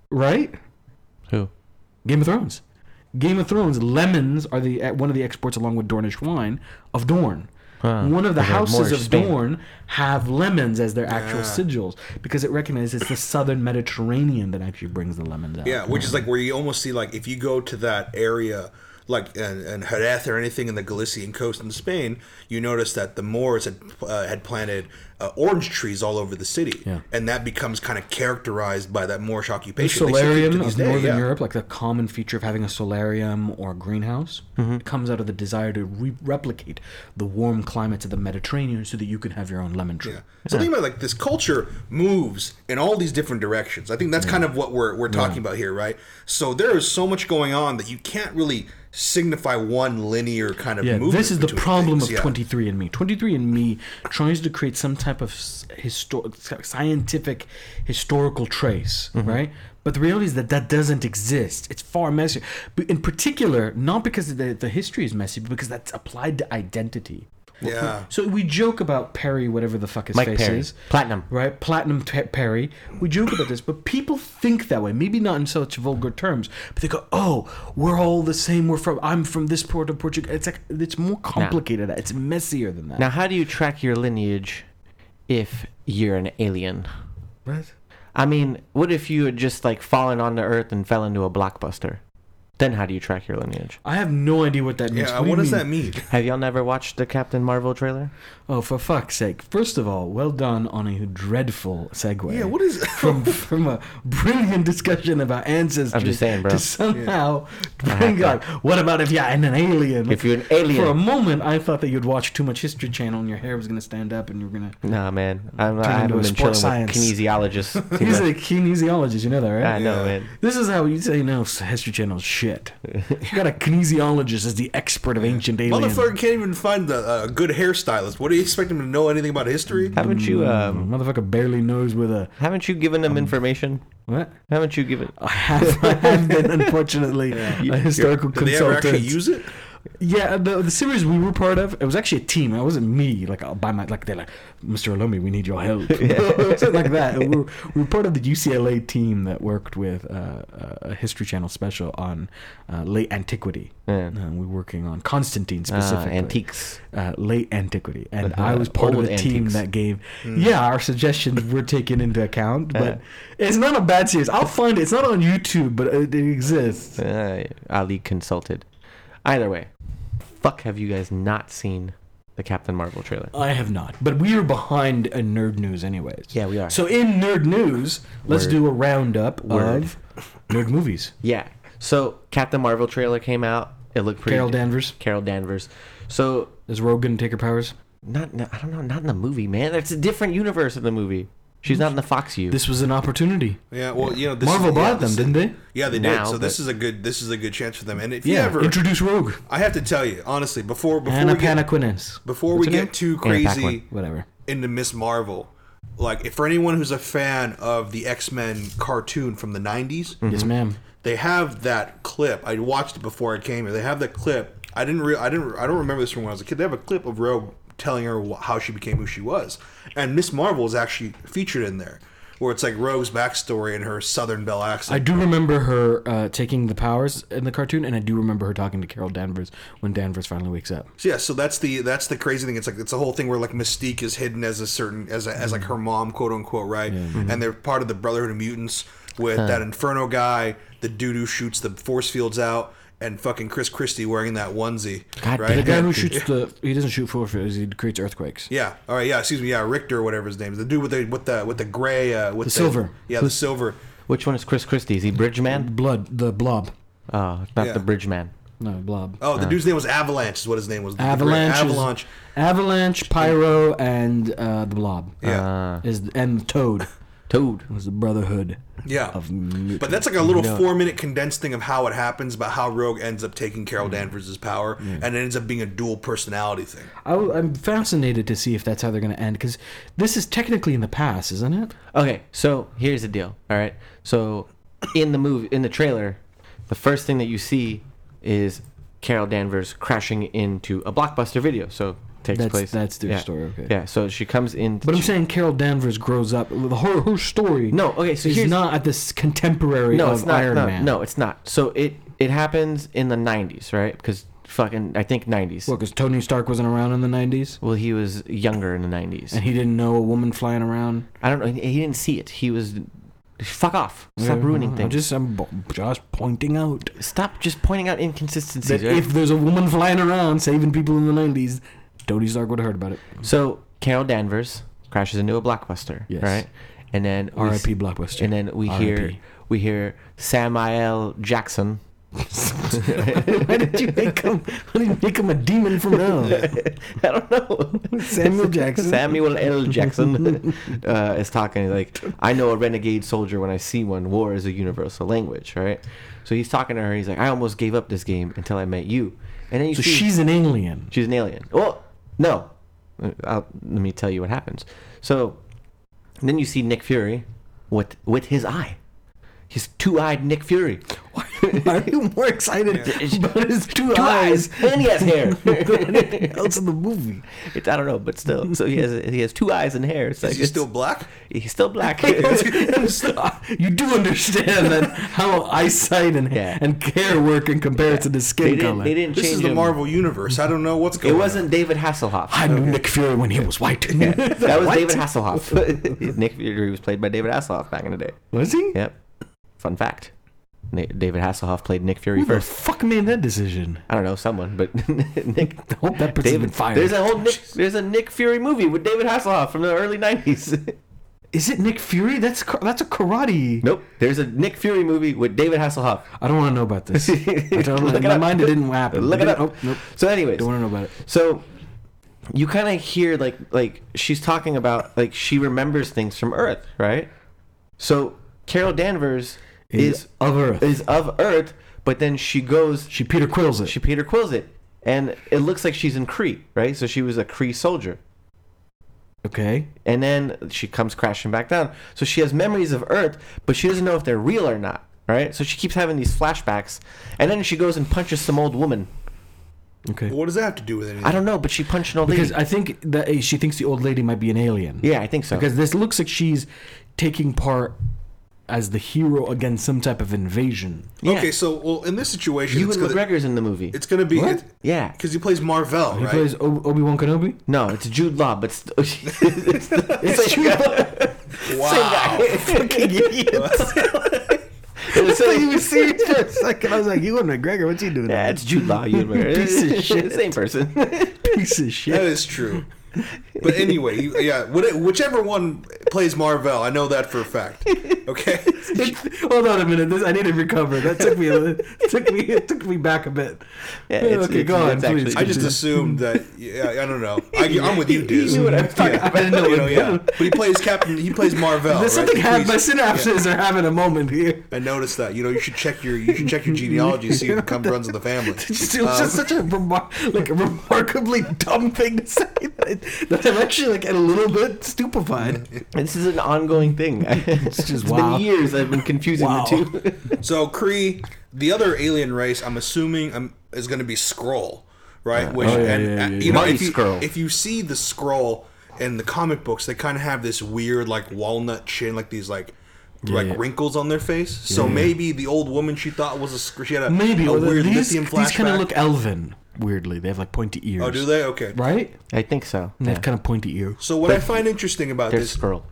right? Who? Game of Thrones. Game of Thrones. Lemons are the uh, one of the exports along with Dornish wine of Dorne. Huh. One of the houses of Spain. Dorne have lemons as their actual Yeah. sigils because it recognizes it's the southern Mediterranean that actually brings the lemons out. Yeah, which is like where you almost see like if you go to that area like in, in Jerez or anything in the Galician coast in Spain, you notice that the Moors had uh, had planted uh, orange trees all over the city, Yeah. and that becomes kind of characterized by that Moorish occupation. They still keep it solarium of day, Northern yeah. Europe, like the common feature of having a solarium or a greenhouse, Mm-hmm. it comes out of the desire to re- replicate the warm climates of the Mediterranean so that you can have your own lemon tree. Yeah. So think about like this culture moves in all these different directions. I think that's kind of what we're we're talking about here, right? So there is so much going on that you can't really signify one linear kind of Yeah, movement. this is the problem things. of Yeah. 23andMe. 23andMe tries to create some type of s- histor- scientific historical trace, Mm-hmm. right? But the reality is that that doesn't exist. It's far messier. But in particular, not because the, the history is messy, but because that's applied to identity. Yeah. So we joke about Perry, whatever the fuck his Mike face Perry. is. Platinum. Right? Platinum Pe- Perry. We joke about this, but people think that way. Maybe not in such vulgar terms, but they go, "Oh, we're all the same. We're from. I'm from this part of Portugal." It's like it's more complicated. than that. It's messier than that. Now, how do you track your lineage if you're an alien? What? I mean, what if you had just like fallen onto Earth and fell into a blockbuster? Then how do you track your lineage? I have no idea what that means. Yeah, do you what does mean? that mean? Have y'all never watched the Captain Marvel trailer? Oh, for fuck's sake! First of all, well done on a dreadful segue. Yeah, what is from from a brilliant discussion about ancestry. I'm just saying, bro. To somehow I bring have like, what about if you're an alien? If you're an alien. For a moment, I thought that you'd watch too much History Channel and your hair was gonna stand up and you were gonna. Nah, man. I'm, I Turn into haven't a been chilling sports with science. kinesiologists. He's much. a kinesiologist, you know that, right? I know, Yeah. man. This is how you say no. History Channel is shit. You got a kinesiologist as the expert of ancient aliens. Motherfucker can't even find a, a good hairstylist. What do you expect him to know anything about history? Haven't you um Motherfucker barely knows where the haven't you given them information? what. Haven't you given I have, I have been unfortunately a historical Did they ever consultant. actually use it? Yeah, the the series we were part of, it was actually a team. It wasn't me, like uh, by my like they're like, Mr. Alomi, we need your help, Something like that. We were, we were part of the UCLA team that worked with uh, a History Channel special on uh, late antiquity. Yeah. Uh, we were working on Constantine Ah, specifically, antiques? uh, late antiquity, and. I was part of Old the team that gave. Yeah, our suggestions were taken into account, but Uh. it's not a bad series. I'll find it. It's not on YouTube, but it, it exists. Uh, Ali consulted. Either way, fuck have you guys not seen the Captain Marvel trailer? I have not, but we are behind in nerd news, anyways. Yeah, we are. So in nerd news, let's Word. do a roundup Word. of nerd movies. Yeah. So Captain Marvel trailer came out. It looked pretty. Carol Danvers Carol Danvers. So is Rogan take her powers. not, I don't know, not in the movie, man. That's a different universe in the movie. She's not in the Fox U. This was an opportunity. Yeah, well, you know, this Marvel is, yeah, bought them, this- didn't they? Yeah, they Now, did. So this but- is a good this is a good chance for them. And if you ever, Introduce Rogue. I have to tell you honestly, before before Anna we get, Paquinez. before What's we her get name? too Anna crazy Paquin. Whatever. into Miss Marvel, like if for anyone who's a fan of the X Men cartoon from the '90s, Yes, mm-hmm. ma'am. they have that clip. I watched it before I came here. They have that clip. I didn't. Re- I didn't. I don't remember this from when I was a kid. They have a clip of Rogue telling her how she became who she was, and Miss Marvel is actually featured in there. where it's like Rogue's backstory and her Southern Belle accent. I do remember her uh, taking the powers in the cartoon, and I do remember her talking to Carol Danvers when Danvers finally wakes up. So, yeah, so that's the that's the crazy thing. It's like it's a whole thing where like Mystique is hidden as a certain as a, as like her mom, quote unquote, right? And they're part of the Brotherhood of Mutants with that Inferno guy, the dude who shoots the force fields out, and fucking Chris Christie wearing that onesie, God right? The guy who shoots the he doesn't shoot force fields, he creates earthquakes. Yeah. All right. Yeah. Excuse me. Yeah. Richter, or whatever his name is, the dude with the with the with the gray uh, with the, silver. Yeah, the silver. Which one is Chris Christie? Is he Bridgeman? Blood, the blob. Oh, not Yeah. the Bridgeman. No, blob. Oh, the dude's name was Avalanche. Is what his name was. Avalanche, is- Avalanche. Avalanche, Pyro, and uh, the Blob. Yeah. Uh, Is and Toad Toad. was the Brotherhood Yeah. of mutants. But that's like a little No. four minute condensed thing of how it happens, about how Rogue ends up taking Carol Mm. Danvers' power, and it ends up being a dual personality thing. I, am fascinated to see if that's how they're going to end because this is technically in the past, isn't it? Okay, so here's the deal. All right, so in the movie, in the trailer, the first thing that you see is Carol Danvers crashing into a blockbuster video. So takes That's- place. that's their yeah. story, okay. Yeah. So she comes in. But I'm she- saying Carol Danvers grows up. The her, her story. No, okay, so is here's- not at this contemporary no, of it's not. Iron no, Man. no, it's not. So it it happens in the '90s, right? Because fucking, I think '90s. Well, because Tony Stark wasn't around in the 90s, well, he was younger in the '90s. and he didn't know a woman flying around. I don't know. He, he didn't see it. He was. Fuck off. Stop ruining I'm things. just, I'm bo- just pointing out Stop just pointing out inconsistencies. right? if there's a woman flying around saving people in the 90s, Tony Stark would have heard about it. So Carol Danvers crashes into a blockbuster, Yes. right? And then R.I.P. Blockbuster. And then we hear we hear Samuel Jackson. Why did you make him? Why did you make him a demon from hell? I don't know. Samuel Jackson. Samuel L. Jackson uh, is talking like I know a renegade soldier when I see one. War is a universal language, right? So he's talking to her. He's like, I almost gave up this game until I met you. And then you So see she's an alien. She's an alien. Well, no. Uh, I'll, let me tell you what happens. So, then you see Nick Fury with with his eye. He's two-eyed Nick Fury. Why are you more excited about his two, Two eyes eyes, and he has hair. than anything else in the movie? It's, I don't know, but still. So he has he has two eyes and hair. It's like Is he it's- still black? he's still black. you do understand that how eyesight and Yeah. and hair work in comparison to they skin didn't color. they didn't This change is the him. Marvel universe. I don't know what's going. on. It wasn't David Hasselhoff. I knew Nick Fury when he was white. that was What? David Hasselhoff. Nick Fury was played by David Hasselhoff back in the day. Was he? Yep. Fun fact. Na- David Hasselhoff played Nick Fury Who the first. fuck made that decision? I don't know, someone, but Nick. Hope that person's been fired. There's a whole Nick. There's a Nick Fury movie with David Hasselhoff from the early '90s. Is it Nick Fury? That's that's a karate. nope. There's a Nick Fury movie with David Hasselhoff. I don't want to know about this. I don't, Look it my up. mind, it didn't happen. Look it up. Nope, nope. So, anyways, Don't want to know about it. so you kind of hear like like she's talking about like she remembers things from Earth, right? So Carol Danvers is of Earth. is of Earth, but then she goes She Peter Quills it. she Peter Quills it, and it looks like she's in Kree, right? So she was a Kree soldier. okay. and then she comes crashing back down. So she has memories of Earth, but she doesn't know if they're real or not. Right? So she keeps having these flashbacks, and then she goes and punches some old woman. Okay. What does that have to do with anything? I don't know, but she punched an old Because lady. Because I think that uh, she thinks the old lady might be an alien. yeah, I think so. Because this looks like she's taking part as the hero against some type of invasion. yeah. Okay, so well, in this situation, Ewan it's gonna, McGregor's in the movie. it's gonna be What? yeah. because he plays Marvel, He right? plays Obi Wan Kenobi. No, it's Jude Law, but st- it's, the It's Jude guy. wow. Fucking idiots. It's I the you same- were serious for a second. I was like, Ewan McGregor, what's he doing? yeah, it's Jude Law. Ewan McGregor. Piece of shit. Same person. piece of shit. is true. But anyway, yeah, whichever one plays Marvel, I know that for a fact. Okay, Hold on a minute. This I need to recover. That took me. A, took me. It took me back a bit. Yeah, it's- okay, it's- go on, actually- please. I just assumed that. Yeah, I don't know. I, I'm with you, dude. Diz. knew what I was talking Yeah. about. I didn't know You know, yeah. But he plays Captain. He plays Marvel. There's right? something He happened. My plays- synapses are having a moment here. I noticed that. You know, you should check your you should check your genealogy, see who comes runs in the family. It just- it was just um, such a remar- like a remarkably dumb thing to say that, that I'm actually like a little bit stupefied. This is an ongoing thing. It's just it's wow. been years I've been confusing Wow. the two. So Kree, the other alien race, I'm assuming um, is going to be Skrull, right? Which Oh, yeah, and yeah, uh, yeah, you know Mighty if you Skrull. if you see the Skrull in the comic books they kind of have this weird like walnut chin, like these like like yeah. wrinkles on their face. So Yeah. maybe the old woman she thought was a she had a Maybe a although weird these, lithium these kind of look elven weirdly. They have like pointy ears. oh, do they? Okay. Right? I think so. And they Yeah. have kind of pointy ears. So what I find interesting about There's this Skrull.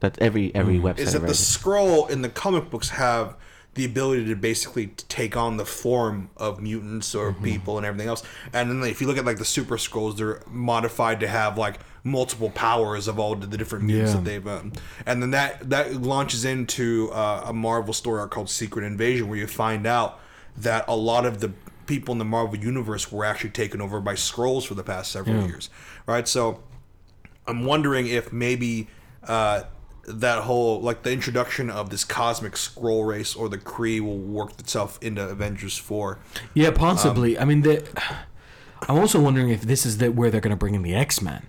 That's every every website. is that the read. Skrull in the comic books have the ability to basically take on the form of mutants or Mm-hmm. people and everything else. And then if you look at like the super Skrulls, they're modified to have like multiple powers of all the different mutants Yeah. that they've. Um, and then that that launches into uh, a Marvel story arc called Secret Invasion, where you find out that a lot of the people in the Marvel universe were actually taken over by Skrulls for the past several years, right? So I'm wondering if maybe uh, that whole like the introduction of this cosmic Skrull race or the Kree will work itself into Avengers four. Yeah, possibly. Um, I mean, the, I'm also wondering if this is the, where they're going to bring in the X Men.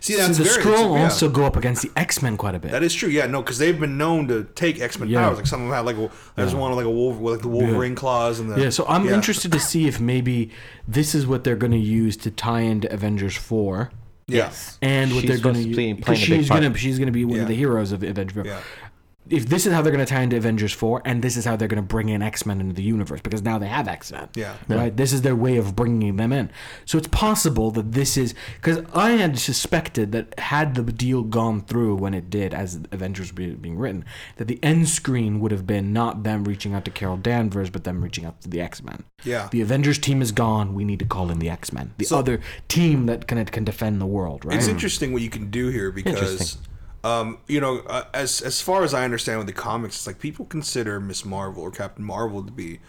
See, So that's the very Skrull yeah. also go up against the X Men quite a bit. That is true. Yeah, no, because they've been known to take X Men Yeah. powers. Like some of them had like a, there's one like a wolf with like the Wolverine claws and the yeah, so I'm yeah. interested to see if maybe this is what they're going to use to tie into Avengers four. Yes, and what She's they're going to be use playing because she's gonna she's gonna be one Yeah. of the heroes of Avengers. Yeah. If this is how they're going to tie into Avengers four, and this is how they're going to bring in X Men into the universe, because now they have X Men. Yeah. right. This is their way of bringing them in. So it's possible that this is because I had suspected that had the deal gone through when it did, as Avengers be, being written, that the end screen would have been not them reaching out to Carol Danvers, but them reaching out to the X Men. Yeah. The Avengers team is gone. We need to call in the X Men, the So- other team that can can defend the world. Right. It's interesting what you can do here because, Interesting. Um, you know, uh, as as far as I understand with the comics, it's like people consider Miss Marvel or Captain Marvel to be,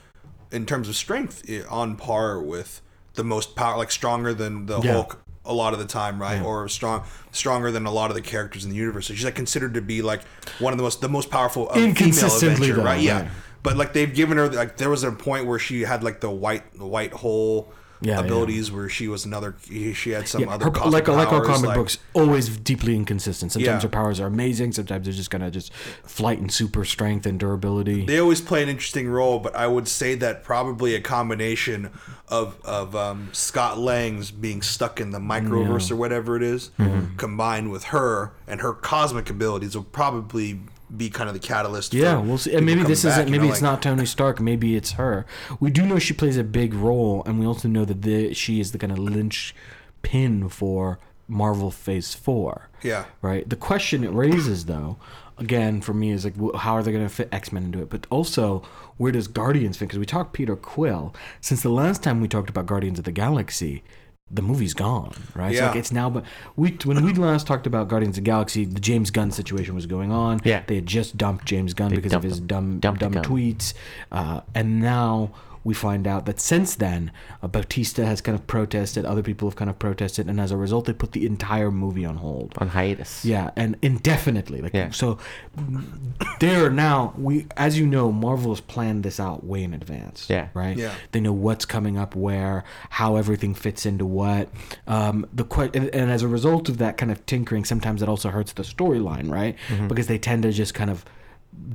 in terms of strength, on par with the most power, like stronger than the Yeah. Hulk a lot of the time, right? Or strong, stronger than a lot of the characters in the universe. So she's like considered to be like one of the most the most powerful female Inconsistently, Avenger, though, right? Yeah. right. But like they've given her like there was a point where she had like the white the white hole Yeah, yeah. abilities where she was another she had some Yeah, other her, like like our comic like- books, always deeply inconsistent. Sometimes Yeah. her powers are amazing. Sometimes they're just gonna just flight and super strength and durability. they always play an interesting role, but I would say that probably a combination of of um, Scott Lang's being stuck in the microverse or whatever it is, Mm-hmm. combined with her and her cosmic abilities will probably be kind of the catalyst. yeah, we'll see. And maybe this back, isn't. Maybe know, it's like- not Tony Stark. Maybe it's her. We do know she plays a big role, and we also know that the, she is the kind of lynch pin for Marvel Phase Four. Yeah, right? The question it raises, though, again for me is like, how are they going to fit X Men into it? But also, where does Guardians fit? Because we talked Peter Quill. Since the last time we talked about Guardians of the Galaxy, the movie's gone, right? So Yeah. like it's now, but we when we last talked about Guardians of the Galaxy, the James Gunn situation was going on. Yeah. they had just dumped James Gunn because of his him. dumb Dumped dumb tweets, uh, and now we find out that since then, uh, Bautista has kind of protested, other people have kind of protested, and as a result, they put the entire movie on hold. on hiatus. Yeah, and indefinitely. Like Yeah. so, there now we, as you know, Marvel has planned this out way in advance. Yeah. right. Yeah. they know what's coming up, where, how everything fits into what. Um, the que- and, and as a result of that kind of tinkering, sometimes it also hurts the storyline, right? Because they tend to just kind of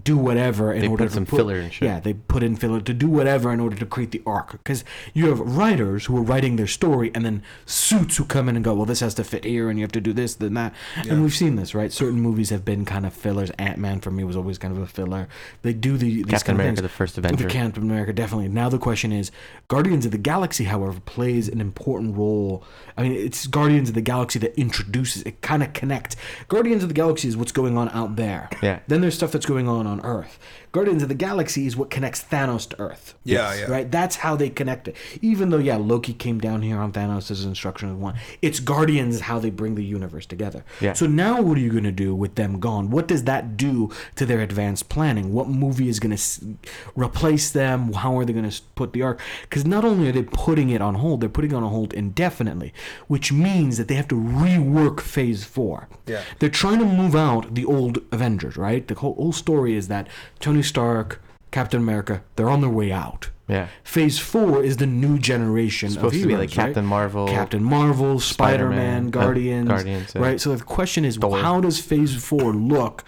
do whatever in. They order put to some filler and shit. Yeah, they put in filler to do whatever in order to create the arc. Because you have writers who are writing their story, and then suits who come in and go, "Well, this has to fit here, and you have to do this, then that." And we've seen this, right? Certain movies have been kind of fillers. Ant Man for me was always kind of a filler. They do the these Captain kind of America, things. the first Avenger. The Captain America, definitely. Now the question is, Guardians of the Galaxy, however, plays an important role. I mean, it's Guardians of the Galaxy that introduces it, kind of connect. Guardians of the Galaxy is what's going on out there. Yeah. Then there's stuff that's going on on Earth. Guardians of the Galaxy is what connects Thanos to Earth. Yeah, yeah. Right? That's how they connect it. Even though, yeah, Loki came down here on Thanos' instruction of one, it's Guardians how they bring the universe together. Yeah. So now what are you going to do with them gone? What does that do to their advanced planning? What movie is going to replace them? How are they going to put the arc? Because not only are they putting it on hold, they're putting it on hold indefinitely, which means that they have to rework Phase 4. Yeah. They're trying to move out the old Avengers, right? The whole, whole story is that Tony Stark, Captain America, they're on their way out. Yeah. Phase four is the new generation Supposed of to be heroes, like Captain right? Marvel, Captain Marvel, Spider Spider-Man, Man, uh, Guardians, Guardians, yeah. right? So the question is, Thor. how does Phase four look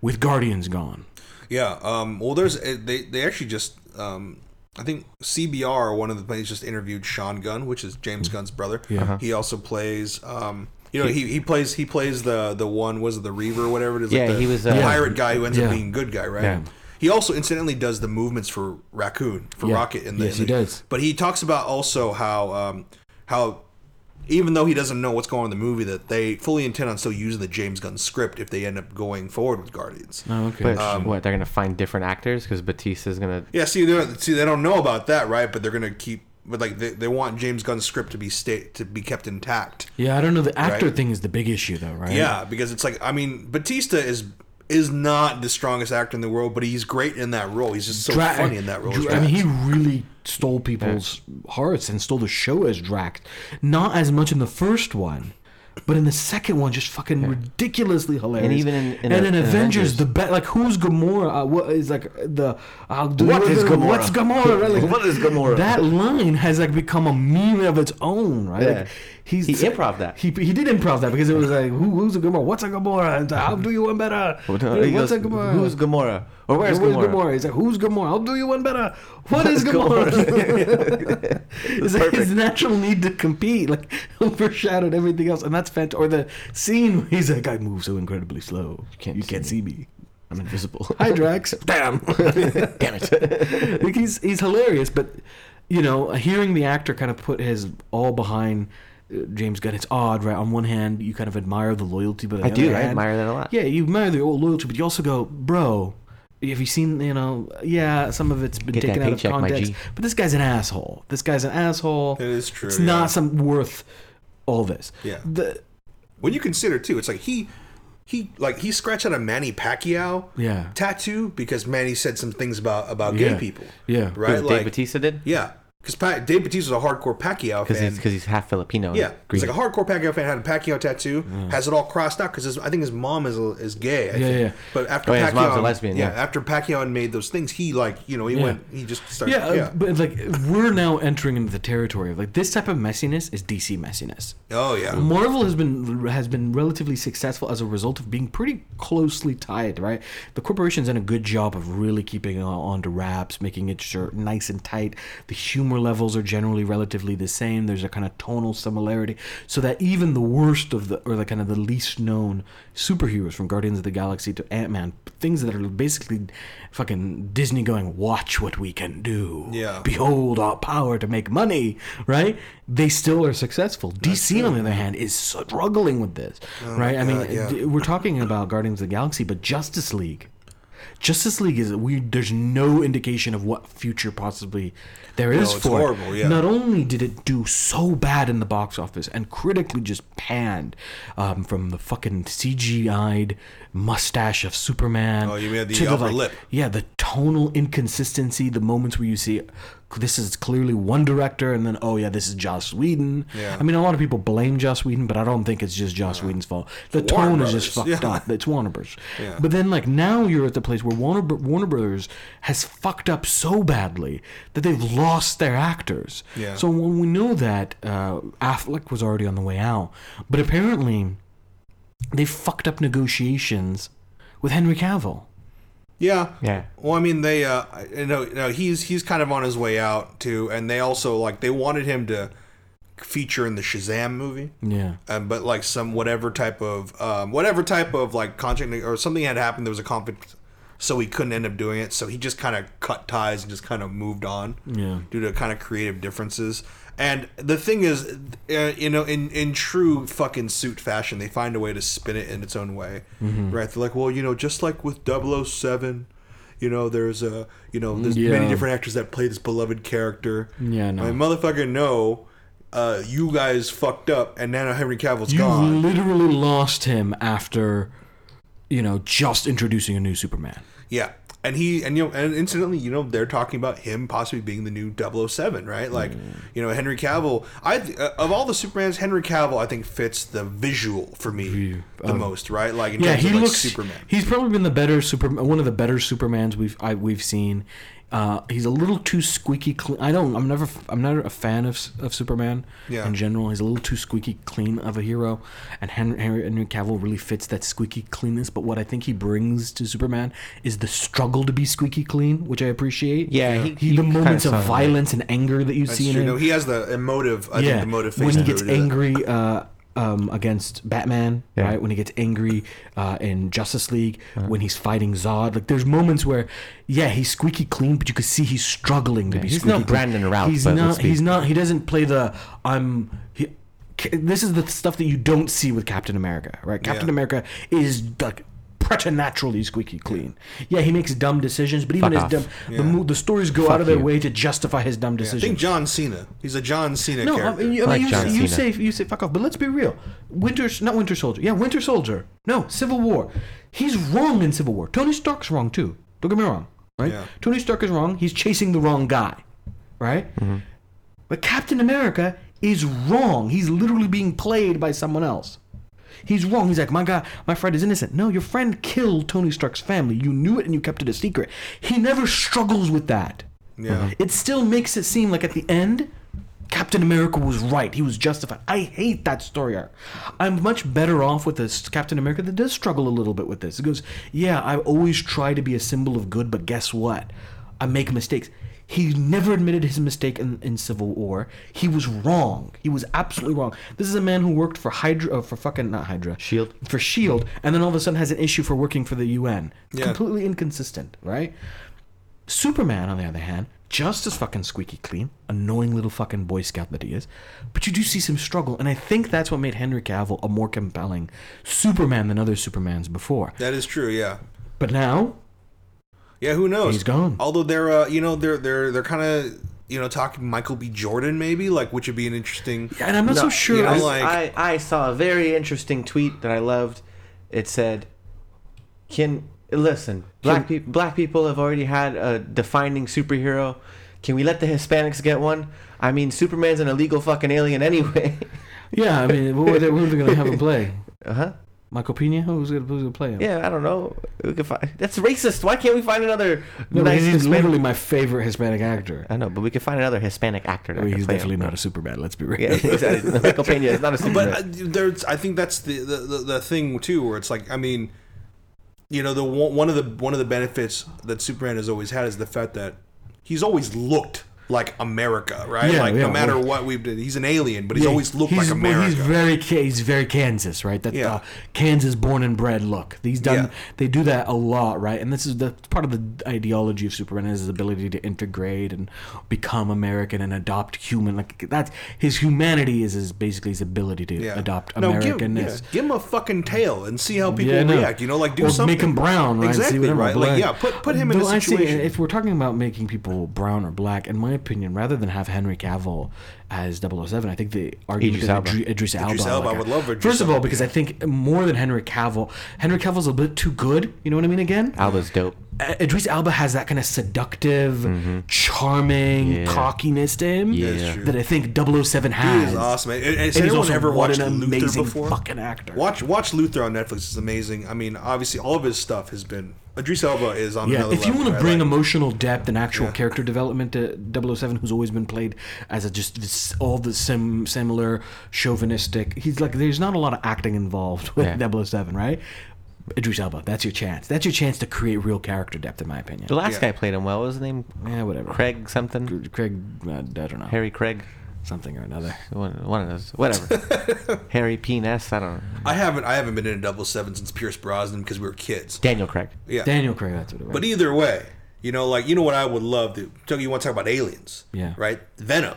with Guardians gone? Yeah. Um, well, there's uh, they they actually just um, I think CBR one of the plays just interviewed Sean Gunn, which is James Gunn's brother. Yeah. Uh-huh. He also plays um, You know, he, he plays he plays the the one was it the Reaver or whatever it is. Yeah, like the, he was, the uh, pirate guy who ends Yeah. up being good guy, right? Yeah. He also incidentally does the movements for Raccoon for Yeah. Rocket in the. Yes, in he does. But he talks about also how um, how even though he doesn't know what's going on in the movie, that they fully intend on still using the James Gunn script if they end up going forward with Guardians. Oh, okay. But Um, what they're gonna find different actors because Batista's gonna. Yeah, see, see, they don't know about that, right? But they're gonna keep, but like they, they want James Gunn's script to be state to be kept intact. yeah, I don't know. The actor Right. thing is the big issue, though, right? Yeah, because it's like I mean, Batista is is not the strongest actor in the world, but he's great in that role. He's just so Dra- funny in that role. Dra- I mean, he really stole people's hearts and stole the show as Drax. Not as much in the first one, but in the second one, just fucking ridiculously hilarious. And even in- in and a- in Avengers, Avengers. the best like who's Gamora? Uh, what is like the uh, do What is Gamora? What's Gamora? Right? Like, What is Gamora? That line has like become a meme of its own, right? Yeah. Like, he's He improv that. He, he did improv that because it was like who, who's a Gamora? What's a Gamora? And I'll do you one better. He What's goes, a Gamora? Who's Gamora? Or where's, Where's Gamora? Gamora? He's like, who's Gamora? I'll do you one better. What is Gamora? it's like his natural need to compete, like overshadowed everything else, and that's fantastic. Or the scene where he's like, I move so incredibly slow, you can't can't, see see me. I'm invisible. Hi, Drax. Damn. Damn it. like he's he's hilarious, but you know, hearing the actor kind of put his all behind. uh, James Gunn, it's odd, right? On one hand, you kind of admire the loyalty, but I do. other I admire that a lot. yeah, you admire the old loyalty, but you also go, bro. Have you seen? You know, yeah, some of it's been Get that taken out of paycheck, my context. G. But this guy's an asshole. This guy's an asshole. It is true, It's yeah. not some worth all this. Yeah. The, when you consider too, it's like he he like he scratched out a Manny Pacquiao Yeah. tattoo because Manny said some things about about gay Yeah. people. Yeah. right. Dave like Batista did yeah, because pa- Dave Batista was a hardcore Pacquiao because fan. because he's half Filipino. Yeah, green. he's like a hardcore Pacquiao fan. Had a Pacquiao tattoo. Has it all crossed out because I think his mom is is gay. I Yeah, think. yeah. But after Oh, Pacquiao, yeah, his mom's a lesbian, yeah. After Pacquiao made those things, he like you know he Yeah. went. He just started. yeah, Yeah. uh, but like we're now entering into the territory of like this type of messiness is DC messiness. oh yeah. Marvel has been has been relatively successful as a result of being pretty closely tied, right? The corporation's done a good job of really keeping it on to wraps, making it sure nice and tight. The humor levels are generally relatively the same. There's a kind of tonal similarity, so that even the worst of the or the kind of the least known superheroes from Guardians of the Galaxy to Ant Man, things that are basically fucking Disney going, watch what we can do. Yeah. Behold our power to make money, right? They still are successful. DC, on the other hand, is struggling with this, right? I mean, God, yeah. we're talking about Guardians of the Galaxy, but Justice League. Justice League is we. There's no indication of what future possibly there is it's for it. horrible, yeah. Not only did it do so bad in the box office and critically just panned um, from the fucking CGI'd mustache of Superman. Oh, you mean the to upper like- lip. Yeah, the tonal inconsistency, the moments where you see this is clearly one director, and then oh yeah, this is Joss Whedon. Yeah. I mean, a lot of people blame Joss Whedon, but I don't think it's just Joss Whedon's fault. The Warner tone is just fucked yeah. up. It's Warner Brothers. Yeah. But then, like now, you're at the place where Warner Warner Brothers has fucked up so badly that they've lost their actors. Yeah. So when we know that uh, Affleck was already on the way out, but apparently they fucked up negotiations with Henry Cavill. Yeah. Yeah. Well, I mean, they, uh, you know, you know, he's he's kind of on his way out too, and they also like they wanted him to feature in the Shazam movie, Yeah. um, but like some whatever type of um, whatever type of like contract or something had happened. There was a conflict, so he couldn't end up doing it. So he just kind of cut ties and just kind of moved on. Yeah. due to kind of creative differences. And the thing is, uh, you know, in, in true fucking suit fashion, they find a way to spin it in its own way, Mm-hmm. right? They're like, well, you know, just like with 007, you know, there's a, you know, there's many different actors that play this beloved character. Yeah, no. I mean, motherfucker, no, uh, you guys fucked up, and now Henry Cavill's You gone. You literally lost him after, you know, just introducing a new Superman. Yeah. And he and you know and incidentally, you know, they're talking about him possibly being the new 007, right? Like, Mm. you know, Henry Cavill. I uh, of all the Supermans, Henry Cavill I think fits the visual for me View. the Um, most, right? Like in Yeah, terms he of like looks. Superman. He's probably been the better super, one of the better Supermans we've I, we've seen. Uh, he's a little too squeaky clean. I don't. I'm never. I'm never a fan of of Superman Yeah. in general. He's a little too squeaky clean of a hero, and Henry, Henry Henry Cavill really fits that squeaky cleanness. But what I think he brings to Superman is the struggle to be squeaky clean, which I appreciate. Yeah, he- he, he the moments of sounds like- violence and anger that you That's see in true. him. No, he has the emotive. I yeah, think the motive face when he gets do that. angry, uh, um, against Batman, Yeah. right? When he gets angry uh, in Justice League, when he's fighting Zod. Like there's moments where, yeah, he's squeaky clean, but you can see he's struggling to Yeah, be. he's squeaky no clean. Brandon Routh, He's but not. let's He's not. He doesn't play the I'm. He, this is the stuff that you don't see with Captain America, right? Captain Yeah. America is like preternaturally squeaky clean. Yeah, he makes dumb decisions, but even Fuck his off. dumb, Yeah. the, mo- the stories go Fuck out of their you. way to justify his dumb decisions. I think John Cena. He's a John Cena No, I character. mean, you, I Like mean, you, you say you say fuck off, but let's be real. Winter, not Winter Soldier. Yeah, Winter Soldier. No, Civil War. He's wrong in Civil War. Tony Stark's wrong too. Don't get me wrong. Right? Yeah. Tony Stark is wrong. He's chasing the wrong guy. Right? Mm-hmm. But Captain America is wrong. He's literally being played by someone else. He's wrong. He's like, my guy, my friend is innocent. No, your friend killed Tony Stark's family. You knew it and you kept it a secret. He never struggles with that. Yeah. It still makes it seem like at the end, Captain America was right. He was justified. I hate that story arc. I'm much better off with this Captain America that does struggle a little bit with this. It goes, yeah, I always try to be a symbol of good, but guess what? I make mistakes. He never admitted his mistake in, in Civil War. He was wrong. He was absolutely wrong. This is a man who worked for Hydra, uh, for fucking not Hydra, Shield. for Shield, and then all of a sudden has an issue for working for the UN. Yeah. Completely inconsistent, right? Superman, on the other hand, just as fucking squeaky clean, annoying little fucking Boy Scout that he is. But you do see some struggle, and I think that's what made Henry Cavill a more compelling Superman than other Supermans before. That is true. Yeah. But now, Yeah. Who knows? He's gone. Although they're, uh, you know, they're they're they're kind of, you know, talking Michael B. Jordan maybe, like, which would be an interesting. Yeah, and I'm not so sure. you know, I- like- I, I saw a very interesting tweet that I loved. It said, "Can listen, black people black people have already had a defining superhero. Can we let the Hispanics get one? I mean, Superman's an illegal fucking alien anyway. yeah, I mean, what were they, what were they going to have him play? uh huh. Michael Pena? Who's going to play him? Yeah, I don't know. We could find that's racist. Why can't we find another No, nice he's Hispanic? literally my favorite Hispanic actor. I know, but we could find another Hispanic actor. That Well, could he's definitely him. not a Superman. Let's be real. Yeah, exactly. Michael Pena is not a Superman. But uh, there's, I think that's the, the the the thing too, where it's like, I mean, you know, the one one of the one of the benefits that Superman has always had is the fact that he's always looked like America, right? Yeah, like yeah, no matter well- what we've done, he's an alien, but he's Yeah, always looked he's- like well, America. he's very he's very Kansas, right? That uh, Kansas born and bred look. He's done. They do that a lot, right? And this is the part of the ideology of Superman is his ability to integrate and become American and adopt human. Like that's his humanity is his basically his ability to adopt No, give, Americanness. yeah, give him a fucking tail and see how people Yeah, no. react. You know, like do or something. make him brown, right? Exactly, right? Like, yeah, put put him in a situation. if we're talking about making people brown or black, in my opinion, rather than have Henry Cavill as 007, I think the argument Idris that Elba. Idri- Idris Elba. Idris Elba, I would love Idris First of all, Elba, because yeah. I think more than Henry Cavill, Henry Cavill's a bit too good. You know what I mean? Again, Alba's dope. uh, Idris Elba has that kind of seductive, charming Mm-hmm. Yeah. cockiness to him Yeah. That I think 007 has. He has. is awesome. And, and, has And anyone also ever what watched an Luther amazing before? fucking actor. Watch watch Luther on Netflix. It's amazing. I mean, obviously, all of his stuff has been. Idris Elba is on Yeah, another if you want to bring like. emotional depth and actual Yeah. character development to 007, who's always been played as a just this, all the sim, similar chauvinistic, he's like, there's not a lot of acting involved with Yeah. 007, right? Idris Elba, that's your chance. That's your chance to create real character depth, in my opinion. The last Yeah. guy played him well. What was his name? Yeah, whatever. Craig something. Craig, uh, I don't know. Harry Craig. Something or another. One, one of those. Whatever. Harry P. Ness. I don't know. I haven't I haven't been in a double seven since Pierce Brosnan because we were kids. Daniel Craig. Yeah. Daniel Craig, that's what it was. But either way, you know, like you know what I would love to. Tell you want to talk about aliens? Yeah. Right. Venom.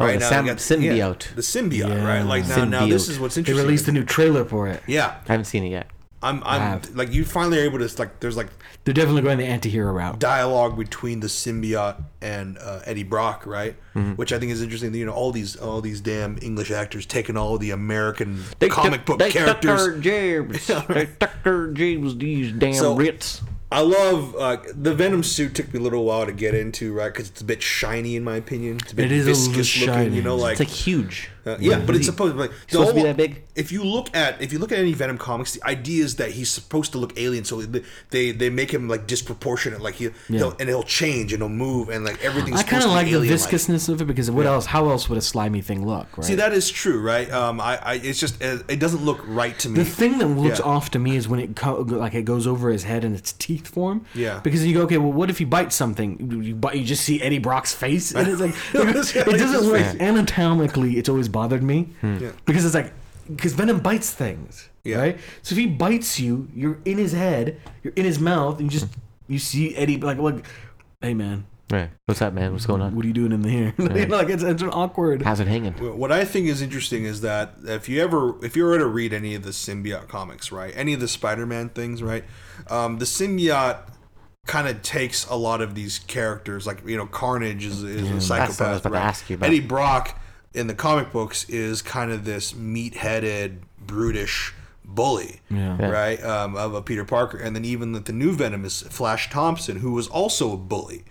Oh, Right the now sam- we got- symbiote. yeah, the symbiote. Yeah. Right. Like now, now this is what's interesting. they released a new trailer for it. yeah. I haven't seen it yet. I'm. I'm have. like you finally are able to like. There's like They're definitely going the anti-hero route. dialogue between the symbiote and uh, Eddie Brock, right? Mm-hmm. Which I think is interesting. You know, all these all these damn English actors taking all the American They comic took- book they characters. Our jabs. they our jabs, these damn So- Brits. I love uh, the Venom suit. Took me a little while to get into, right? Because it's a bit shiny, in my opinion. It's a bit It is a little looking. shiny. You know, like It's like huge. Uh, yeah, but it's supposed to be, like, supposed to be that big? If you look at if you look at any Venom comics, the idea is that he's supposed to look alien, so they they, they make him like disproportionate, like he Yeah. he'll, and he'll change and he'll move and like everything's. I kind of like the viscousness of it because what else? How else would a slimy thing look? Right? See, that is true, right? Um, I, I it's just it doesn't look right to me. The thing that looks Yeah. off to me is when it co- like it goes over his head and its teeth form. Yeah. Because you go, okay, well, what if he bites something? You bite, you just see Eddie Brock's face, and it's like it doesn't work anatomically. It's always bothered me hmm. Yeah. because it's like because Venom bites things, Yeah. right? So if he bites you, you're in his head, you're in his mouth, and you just hmm. you see Eddie like, look, hey man, Right. What's up, man? What's going on? what are you doing in here? You know, like it's, it's an awkward. How's it hanging? What I think is interesting is that if you ever, if you were to read any of the symbiote comics, right, any of the Spider-Man things, right, um, the symbiote kind of takes a lot of these characters, like you know, Carnage is, is a That's what I was psychopath. about to right? ask you about. Eddie Brock in the comic books is kind of this meat-headed, brutish bully, Yeah. Yeah. right, um, of a Peter Parker, and then even the, the new Venom is Flash Thompson, who was also a bully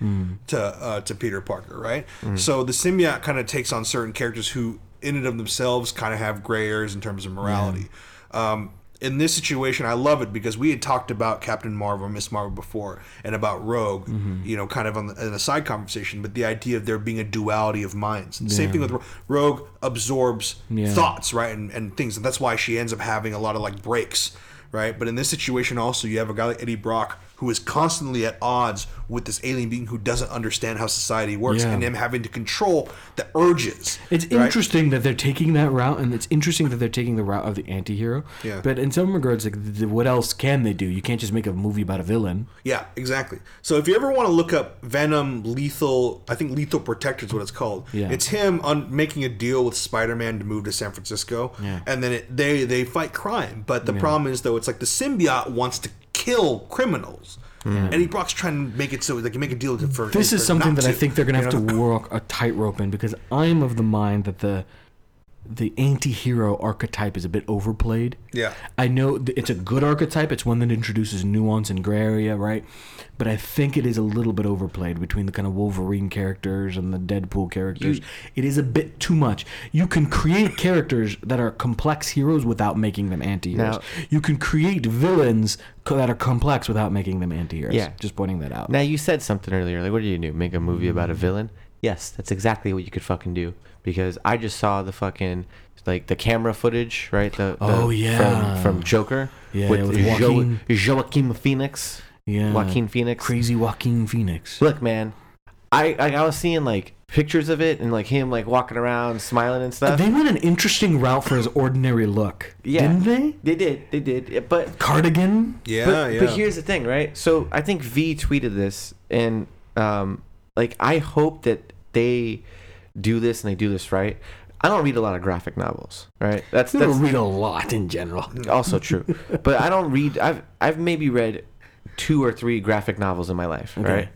to uh, to Peter Parker, right? So the symbiote kind of takes on certain characters who, in and of themselves, kind of have gray areas in terms of morality. Um, in this situation, I love it because we had talked about Captain Marvel, Miss Marvel before, and about Rogue, mm-hmm. you know, kind of on the, in a side conversation. But the idea of there being a duality of minds. Same thing with Ro- Rogue absorbs Yeah. thoughts, right, and, and things, and that's why she ends up having a lot of like breaks, right. But in this situation, also, you have a guy like Eddie Brock who is constantly at odds with this alien being who doesn't understand how society works, Yeah. and him having to control the urges. It's right? interesting that they're taking that route, and it's interesting that they're taking the route of the anti-hero. Yeah. But in some regards, like, what else can they do? You can't just make a movie about a villain. Yeah, exactly. So if you ever want to look up Venom Lethal, I think Lethal Protector is what it's called. Yeah. It's him on making a deal with Spider-Man to move to San Francisco, Yeah. and then it, they they fight crime. But the problem is though, it's like the symbiote wants to kill criminals. Eddie Brock's trying to make it so they can make a deal to, for This is something that I think they're gonna you have know? to walk a tightrope in because I'm of the mind that the the anti-hero archetype is a bit overplayed. Yeah. I know th- it's a good archetype. It's one that introduces nuance and gray area, right? But I think it is a little bit overplayed between the kind of Wolverine characters and the Deadpool characters. it is a bit too much. You can create characters that are complex heroes without making them anti-heroes. Now- you can create villains co- that are complex without making them anti-heroes. Yeah. Just pointing that out. Now you said something earlier. Like, what do you do? Make a movie about a villain? Yes, that's exactly what you could fucking do. Because I just saw the fucking like the camera footage, right? The, the Oh, yeah. from, from Joker. Yeah, with, with jo- Joaquin. Joaquin Phoenix. Yeah. Joaquin Phoenix. Crazy Joaquin Phoenix. Look, man, I, I I was seeing like pictures of it and like him like walking around smiling and stuff. They went an interesting route for his ordinary look. yeah, Didn't they? They did. They did. But Cardigan? Yeah, but, yeah. but here's the thing, right? So I think V tweeted this, and um, like I hope that they do this and they do this right. I don't read a lot of graphic novels, right? That's I that's don't read a lot in general. also true. but I don't read. I've I've maybe read two or three graphic novels in my life, Okay. right?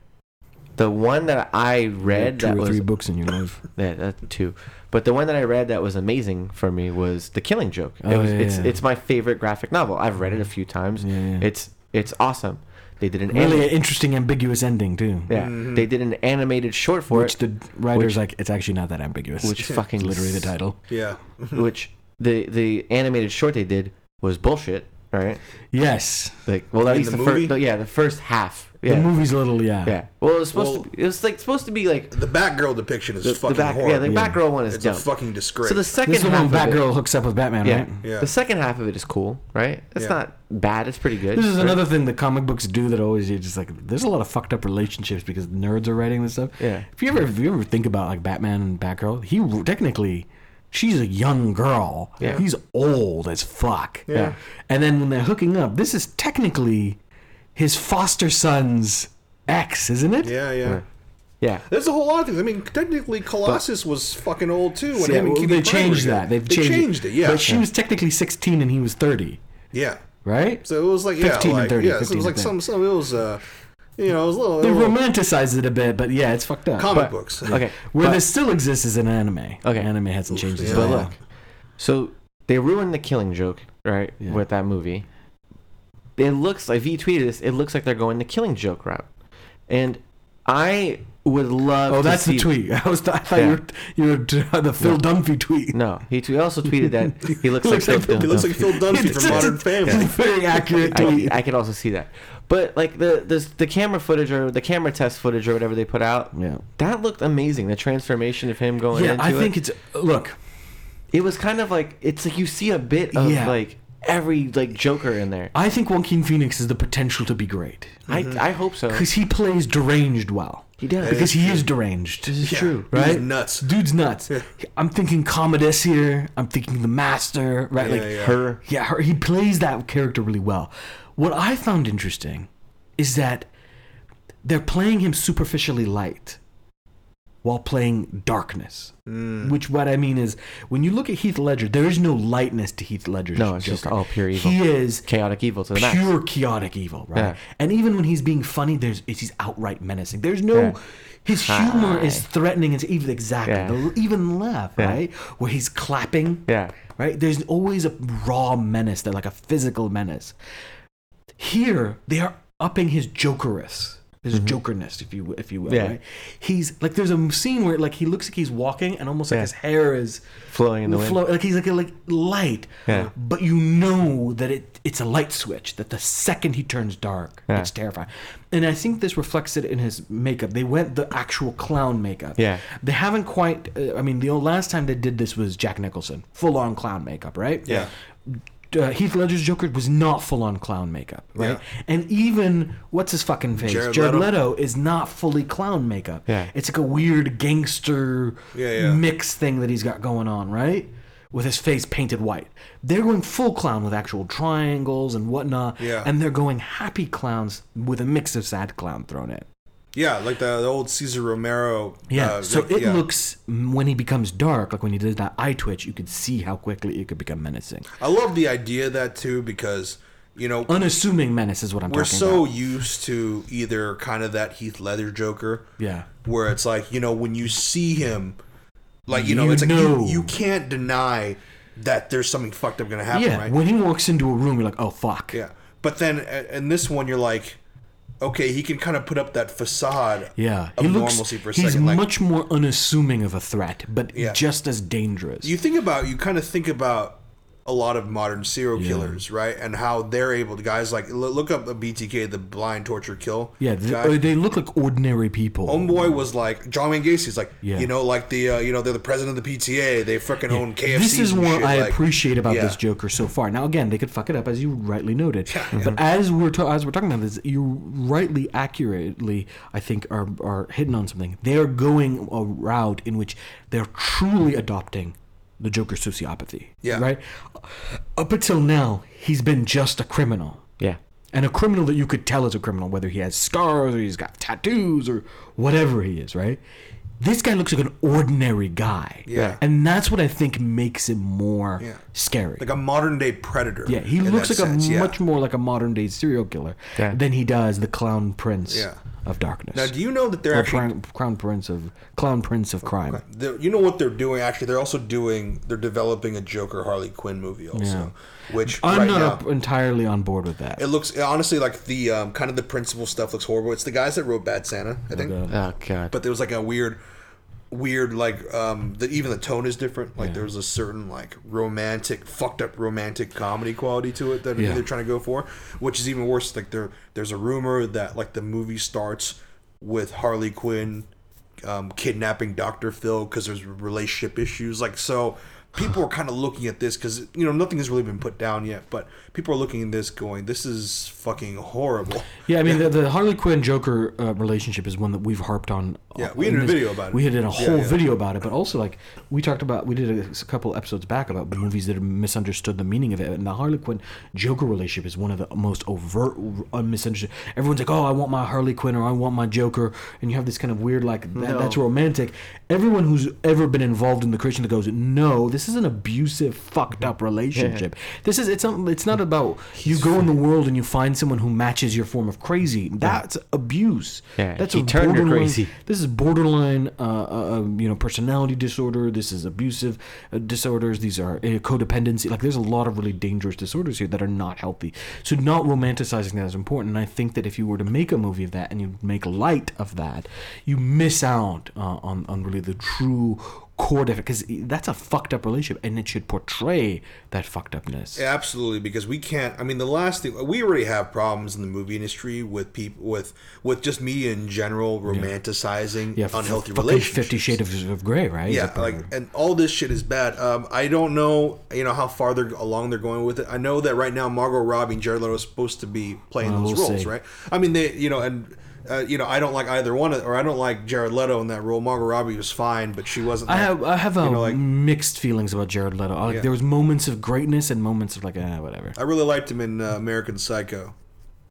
The one that I read two that or was three books in your life. yeah, that two. But the one that I read that was amazing for me was The Killing Joke. It Oh, was, yeah, it's yeah. it's my favorite graphic novel. I've read it a few times. Yeah, yeah. It's it's awesome. They did an Really anim- interesting, ambiguous ending too. yeah. Mm-hmm. They did an animated short for Which it, the writer's Which- like, it's actually not that ambiguous. which fucking literally the title. yeah. which the the animated short they did was bullshit. Right? Yes. Like, well, at In least the the, movie? first, yeah, the first half. The movie's a little, yeah. yeah. Well, it was supposed Well- to. Be, it was like supposed to be like The Batgirl depiction is the, the fucking back. Yeah, the Yeah. Batgirl one is it's dumb. a fucking disgrace. so the second This is the half one of it- Batgirl hooks up with Batman, Yeah. right? Yeah. The second half of it is cool, right? It's Yeah. not bad. It's pretty good. This is right? another thing that comic books do that always you're just like there's a lot of fucked up relationships because nerds are writing this stuff. Yeah. If you ever if you ever think about like Batman and Batgirl, he technically she's a young girl. Yeah. He's old as fuck. Yeah. And then when they're hooking up, this is technically his foster son's ex, isn't it? yeah, yeah. Yeah. There's a whole lot of things. I mean, technically, Colossus was fucking old too. When Yeah, well, they changed that. They've they changed, changed it. Yeah, But she was technically 16 and he was 30, yeah. right? So it was like yeah, 15 and like, 30, Yeah, so it was like some, some. It was uh, you know, it was a little, They little romanticize it a bit, but yeah, it's fucked up. comic But- books. Okay. Where but- this still exists is an anime. Okay. Anime hasn't changed Yeah. But look. look, so they ruined the killing joke, right, Yeah. with that movie. It looks like V tweeted this. It looks like they're going the killing joke route, and I would love. Oh, to that's see, the tweet. I was I thought Yeah. you were you were t- the Phil Dunphy tweet. No, he t- also tweeted that he looks like, Looks like Phil He looks like Phil Dunphy from Modern just- Family. It's a very accurate tweet. I, I could also see that, but like the the the camera footage or the camera test footage or whatever they put out, yeah. that looked amazing. The transformation of him going into it. Yeah, into I it. think it's look. it was kind of like it's like you see a bit of Yeah. like every like Joker in there. I think Joaquin Phoenix has the potential to be great I mm-hmm. I hope so. because he plays deranged well. He does. because he is deranged. This is Yeah. true. He's right? nuts. Dude's nuts. I'm thinking Commodus here. I'm thinking the Master. Right? Yeah, like yeah. Her. Yeah, her, he plays that character really well. What I found interesting is that they're playing him superficially light while playing darkness. Mm. Which what I mean is when you look at Heath Ledger, there is no lightness to Heath Ledger's No, it's just all pure evil. He is Chaotic evil to the max. pure chaotic evil, right? Yeah. And even when he's being funny, there's he's outright menacing. There's no Yeah. his humor Hi. is threatening and even exactly Yeah. the even laugh, Yeah. right? Where he's clapping, Yeah. right? There's always a raw menace, that like a physical menace. Here, they are upping his jokerous, his jokerness, if you if you will. Mm-hmm. Yeah. Right? He's like there's a scene where like he looks like he's walking and almost like Yeah. his hair is Flowing in the wind. like he's like a, like light. Yeah. But you know that it it's a light switch. That the second he turns dark, Yeah. it's terrifying. And I think this reflects it in his makeup. They went the actual clown makeup. Yeah. They haven't quite. Uh, I mean, the last time they did this was Jack Nicholson, full on clown makeup, right? Yeah. Uh, Heath Ledger's Joker was not full on clown makeup, right? Yeah. And even what's his fucking face, Jared Jared, Leto. Leto. is not fully clown makeup. Yeah. it's like a weird gangster Yeah, yeah. mix thing that he's got going on, right? With his face painted white. They're going full clown with actual triangles and whatnot. Yeah. And they're going happy clowns with a mix of sad clown thrown in. Yeah, like the, the old Cesar Romero. Yeah. uh, so like, it yeah. looks when he becomes dark, like when he did that eye twitch, you could see how quickly it could become menacing. I love the idea of that too because you know Unassuming menace is what I'm we're so about. used to either kind of that Heath Ledger Joker, Yeah. where it's like you know when you see him, like you know You it's like you, you can't deny that there's something fucked up gonna happen, Yeah. right? When he walks into a room, you're like, oh fuck. Yeah, but then uh, in this one you're like, okay, he can kind of put up that facade, Yeah, of he looks. normalcy for a he's second. Like much more unassuming of a threat, but Yeah. just as dangerous. you think about, you kind of think about a lot of modern serial killers, right? And how they're able to guys like look up the BTK, the blind torture kill. yeah, th- guy. uh, they look like ordinary people. Homeboy was like John Wayne Gacy's like Yeah. you know like the uh, you know they're the president of the PTA they freaking own KFC. this is what shit. I like, appreciate about yeah. this Joker so far. Now, again, they could fuck it up, as you rightly noted. But as we're ta- as we're talking about this, you rightly, accurately, I think, are are hitting on something. They are going a route in which they're truly adopting the Joker sociopathy. Yeah. Right. Up until now, he's been just a criminal. Yeah. and a criminal that you could tell is a criminal, whether he has scars or he's got tattoos or whatever he is, right? This guy looks like an ordinary guy. Yeah. And that's what I think makes him more Yeah. scary. like a modern day predator. yeah, he looks like sense, a yeah. much more like a modern day serial killer Yeah. than he does the clown prince Yeah. of darkness. Now, do you know that they're or actually crown, crown prince of clown prince of crime. they're- you know what they're doing? Actually, they're also doing they're developing a Joker Harley Quinn movie also, which I'm right not now entirely on board with that. it looks honestly like the um, kind of the principal stuff looks horrible. It's the guys that wrote Bad Santa, I think. Okay. Oh god. But there was like a weird, weird like um the even the tone is different. Like there was a certain like romantic, fucked up romantic comedy quality to it that Yeah. they're trying to go for, which is even worse. Like there there's a rumor that like the movie starts with Harley Quinn um, kidnapping Doctor Phil because there's relationship issues. Like so. People are kind of looking at this because you know nothing has really been put down yet, but people are looking at this going, "This is fucking horrible." Yeah, I mean the, the Harley Quinn Joker uh, relationship is one that we've harped on. Yeah, uh, we in did a video about it. We did a whole yeah. video about it, but also like we talked about, we did a, a couple episodes back about movies that have misunderstood the meaning of it, and the Harley Quinn Joker relationship is one of the most overt uh, misunderstood. Everyone's like, "Oh, I want my Harley Quinn or I want my Joker," and you have this kind of weird like that, No. that's romantic. Everyone who's ever been involved in the creation that goes, "No, this is an abusive, fucked up relationship. This is it's not, it's not about you go in the world and you find someone who matches your form of crazy. That's abuse. Yeah, that's he turned her crazy. This is borderline, uh, uh, uh, you know, personality disorder. This is abusive uh, disorders. These are uh, codependency. Like, there's a lot of really dangerous disorders here that are not healthy. So, not romanticizing that is important. And I think that if you were to make a movie of that and you make light of that, you miss out uh, on on really the true core because that's a fucked up relationship, and it should portray that fucked upness. Absolutely, because we can't. I mean, the last thing we already have problems in the movie industry with people with with just media in general romanticizing Yeah, f- unhealthy fucking relationships. Fifty Shades of, of Grey, right? Yeah, like and all this shit is bad. Um, I don't know, you know, how far they're along they're going with it. I know that right now Margot Robbie and Jared Leto are supposed to be playing Well, those we'll roles, see. right? I mean, they, you know, and uh, you know, I don't like either one, of, or I don't like Jared Leto in that role. Margot Robbie was fine, but she wasn't. I have I have a you know, like- mixed feelings about Jared Leto. Like Yeah. there was moments of greatness and moments of like eh, whatever. I really liked him in uh, American Psycho,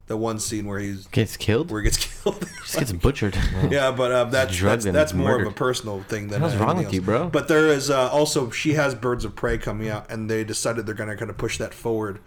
the one scene where he Gets killed? where he gets killed. Just gets butchered. Yeah, but uh, that's drugged that's, that's more of a personal thing than What's anything wrong with else. you, bro? But there is uh, also she has Birds of Prey coming out, and they decided they're going to kind of push that forward.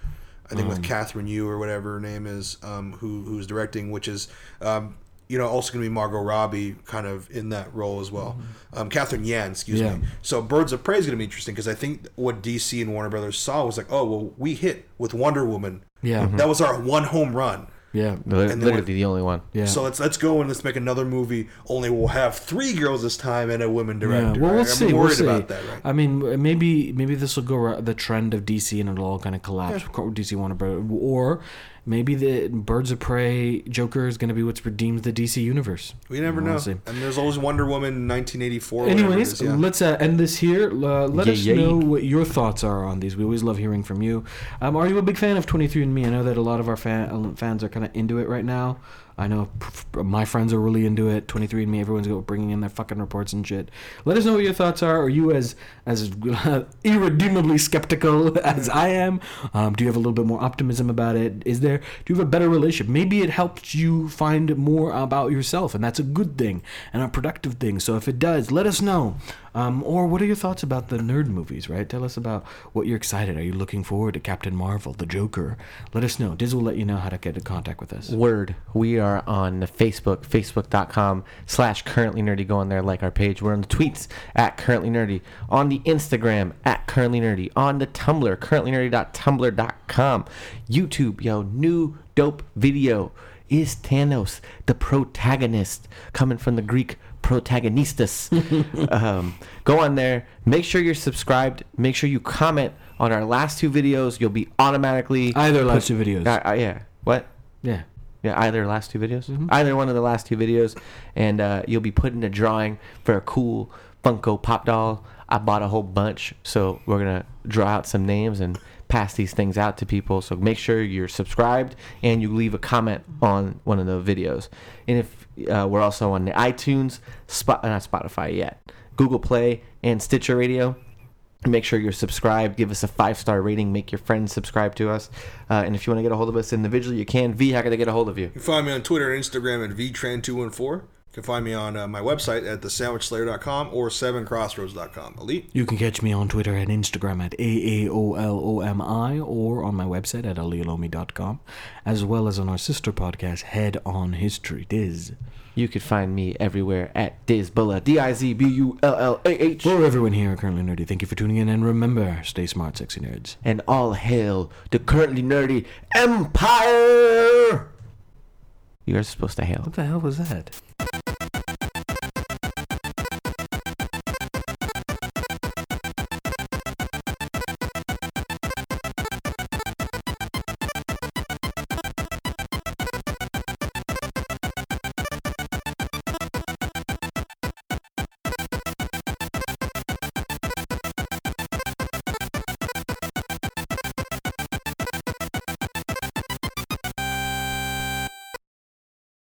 I think Um. with Catherine Yu or whatever her name is, um, who who's directing, which is. Um, you know, also going to be Margot Robbie kind of in that role as well. Um, Catherine Yan, excuse Mm-hmm. Yeah. me. So Birds of Prey is going to be interesting because I think what DC and Warner Brothers saw was like, oh, well, we hit with Wonder Woman. Yeah. That was our one home run. Yeah. Li- And then Literally what- the only one. Yeah. So let's let's go and let's make another movie. Only we'll have three girls this time and a woman Yeah, director. well, we'll right? see. I'm We'll worried see. about that, right? I mean, maybe maybe this will go the trend of DC and it'll all kind of collapse. DC Warner Brothers, or maybe the Birds of Prey Joker is going to be what redeems the DC universe. We never We'll know. see. And there's always Wonder Woman 1984. Anyways, is, yeah. let's uh, end this here. Uh, let Yeah, us yeah. know what your thoughts are on these. We always love hearing from you. Um, are you a big fan of 23andMe? I know that a lot of our fan, fans are kind of into it right now. I know my friends are really into it. 23andMe, everyone's go bringing in their fucking reports and shit. Let us know what your thoughts are. Are you as as irredeemably skeptical as I am? Um, do you have a little bit more optimism about it? Is there? Do you have a better relationship? Maybe it helps you find more about yourself, and that's a good thing and a productive thing. So if it does, let us know. Um, or what are your thoughts about the nerd movies? Right? Tell us about what you're excited. Are you looking forward to Captain Marvel, the Joker? Let us know. Diz will let you know how to get in contact with us. Word. We are on Facebook, facebook.com slash currently nerdy. Go on there, like our page. We're on the tweets at currently nerdy. On the Instagram at currently nerdy. On the Tumblr, currently nerdy.tumblr.com, YouTube, yo, new dope video. Is Thanos the protagonist? Coming from the Greek protagonistas. um, go on there. Make sure you're subscribed. Make sure you comment on our last two videos. You'll be automatically Either last two videos. uh, uh, yeah. What? Yeah. Yeah, either last two videos. Mm-hmm. Either one of the last two videos, and uh, you'll be put in a drawing for a cool Funko Pop doll. I bought a whole bunch, so we're gonna draw out some names and pass these things out to people. So make sure you're subscribed and you leave a comment on one of the videos. And if uh, we're also on the iTunes, Spot, not Spotify yet, Google Play, and Stitcher Radio. Make sure you're subscribed. Give us a five star rating. Make your friends subscribe to us. Uh, and if you want to get a hold of us individually, you can. V, how can they get a hold of you? You can find me on Twitter and Instagram at vtran214. You can find me on uh, my website at thesandwichslayer.com or 7crossroads.com. Elite. You can catch me on Twitter and Instagram at AAOLOMI or on my website at alialomi.com, as well as on our sister podcast, Head on History. Diz. You could find me everywhere at Dizbullah, D I Z B U L L A H. For everyone here at Currently Nerdy, thank you for tuning in, and remember, stay smart, sexy nerds. And all hail the currently nerdy Empire! You guys are supposed to hail. What the hell was that?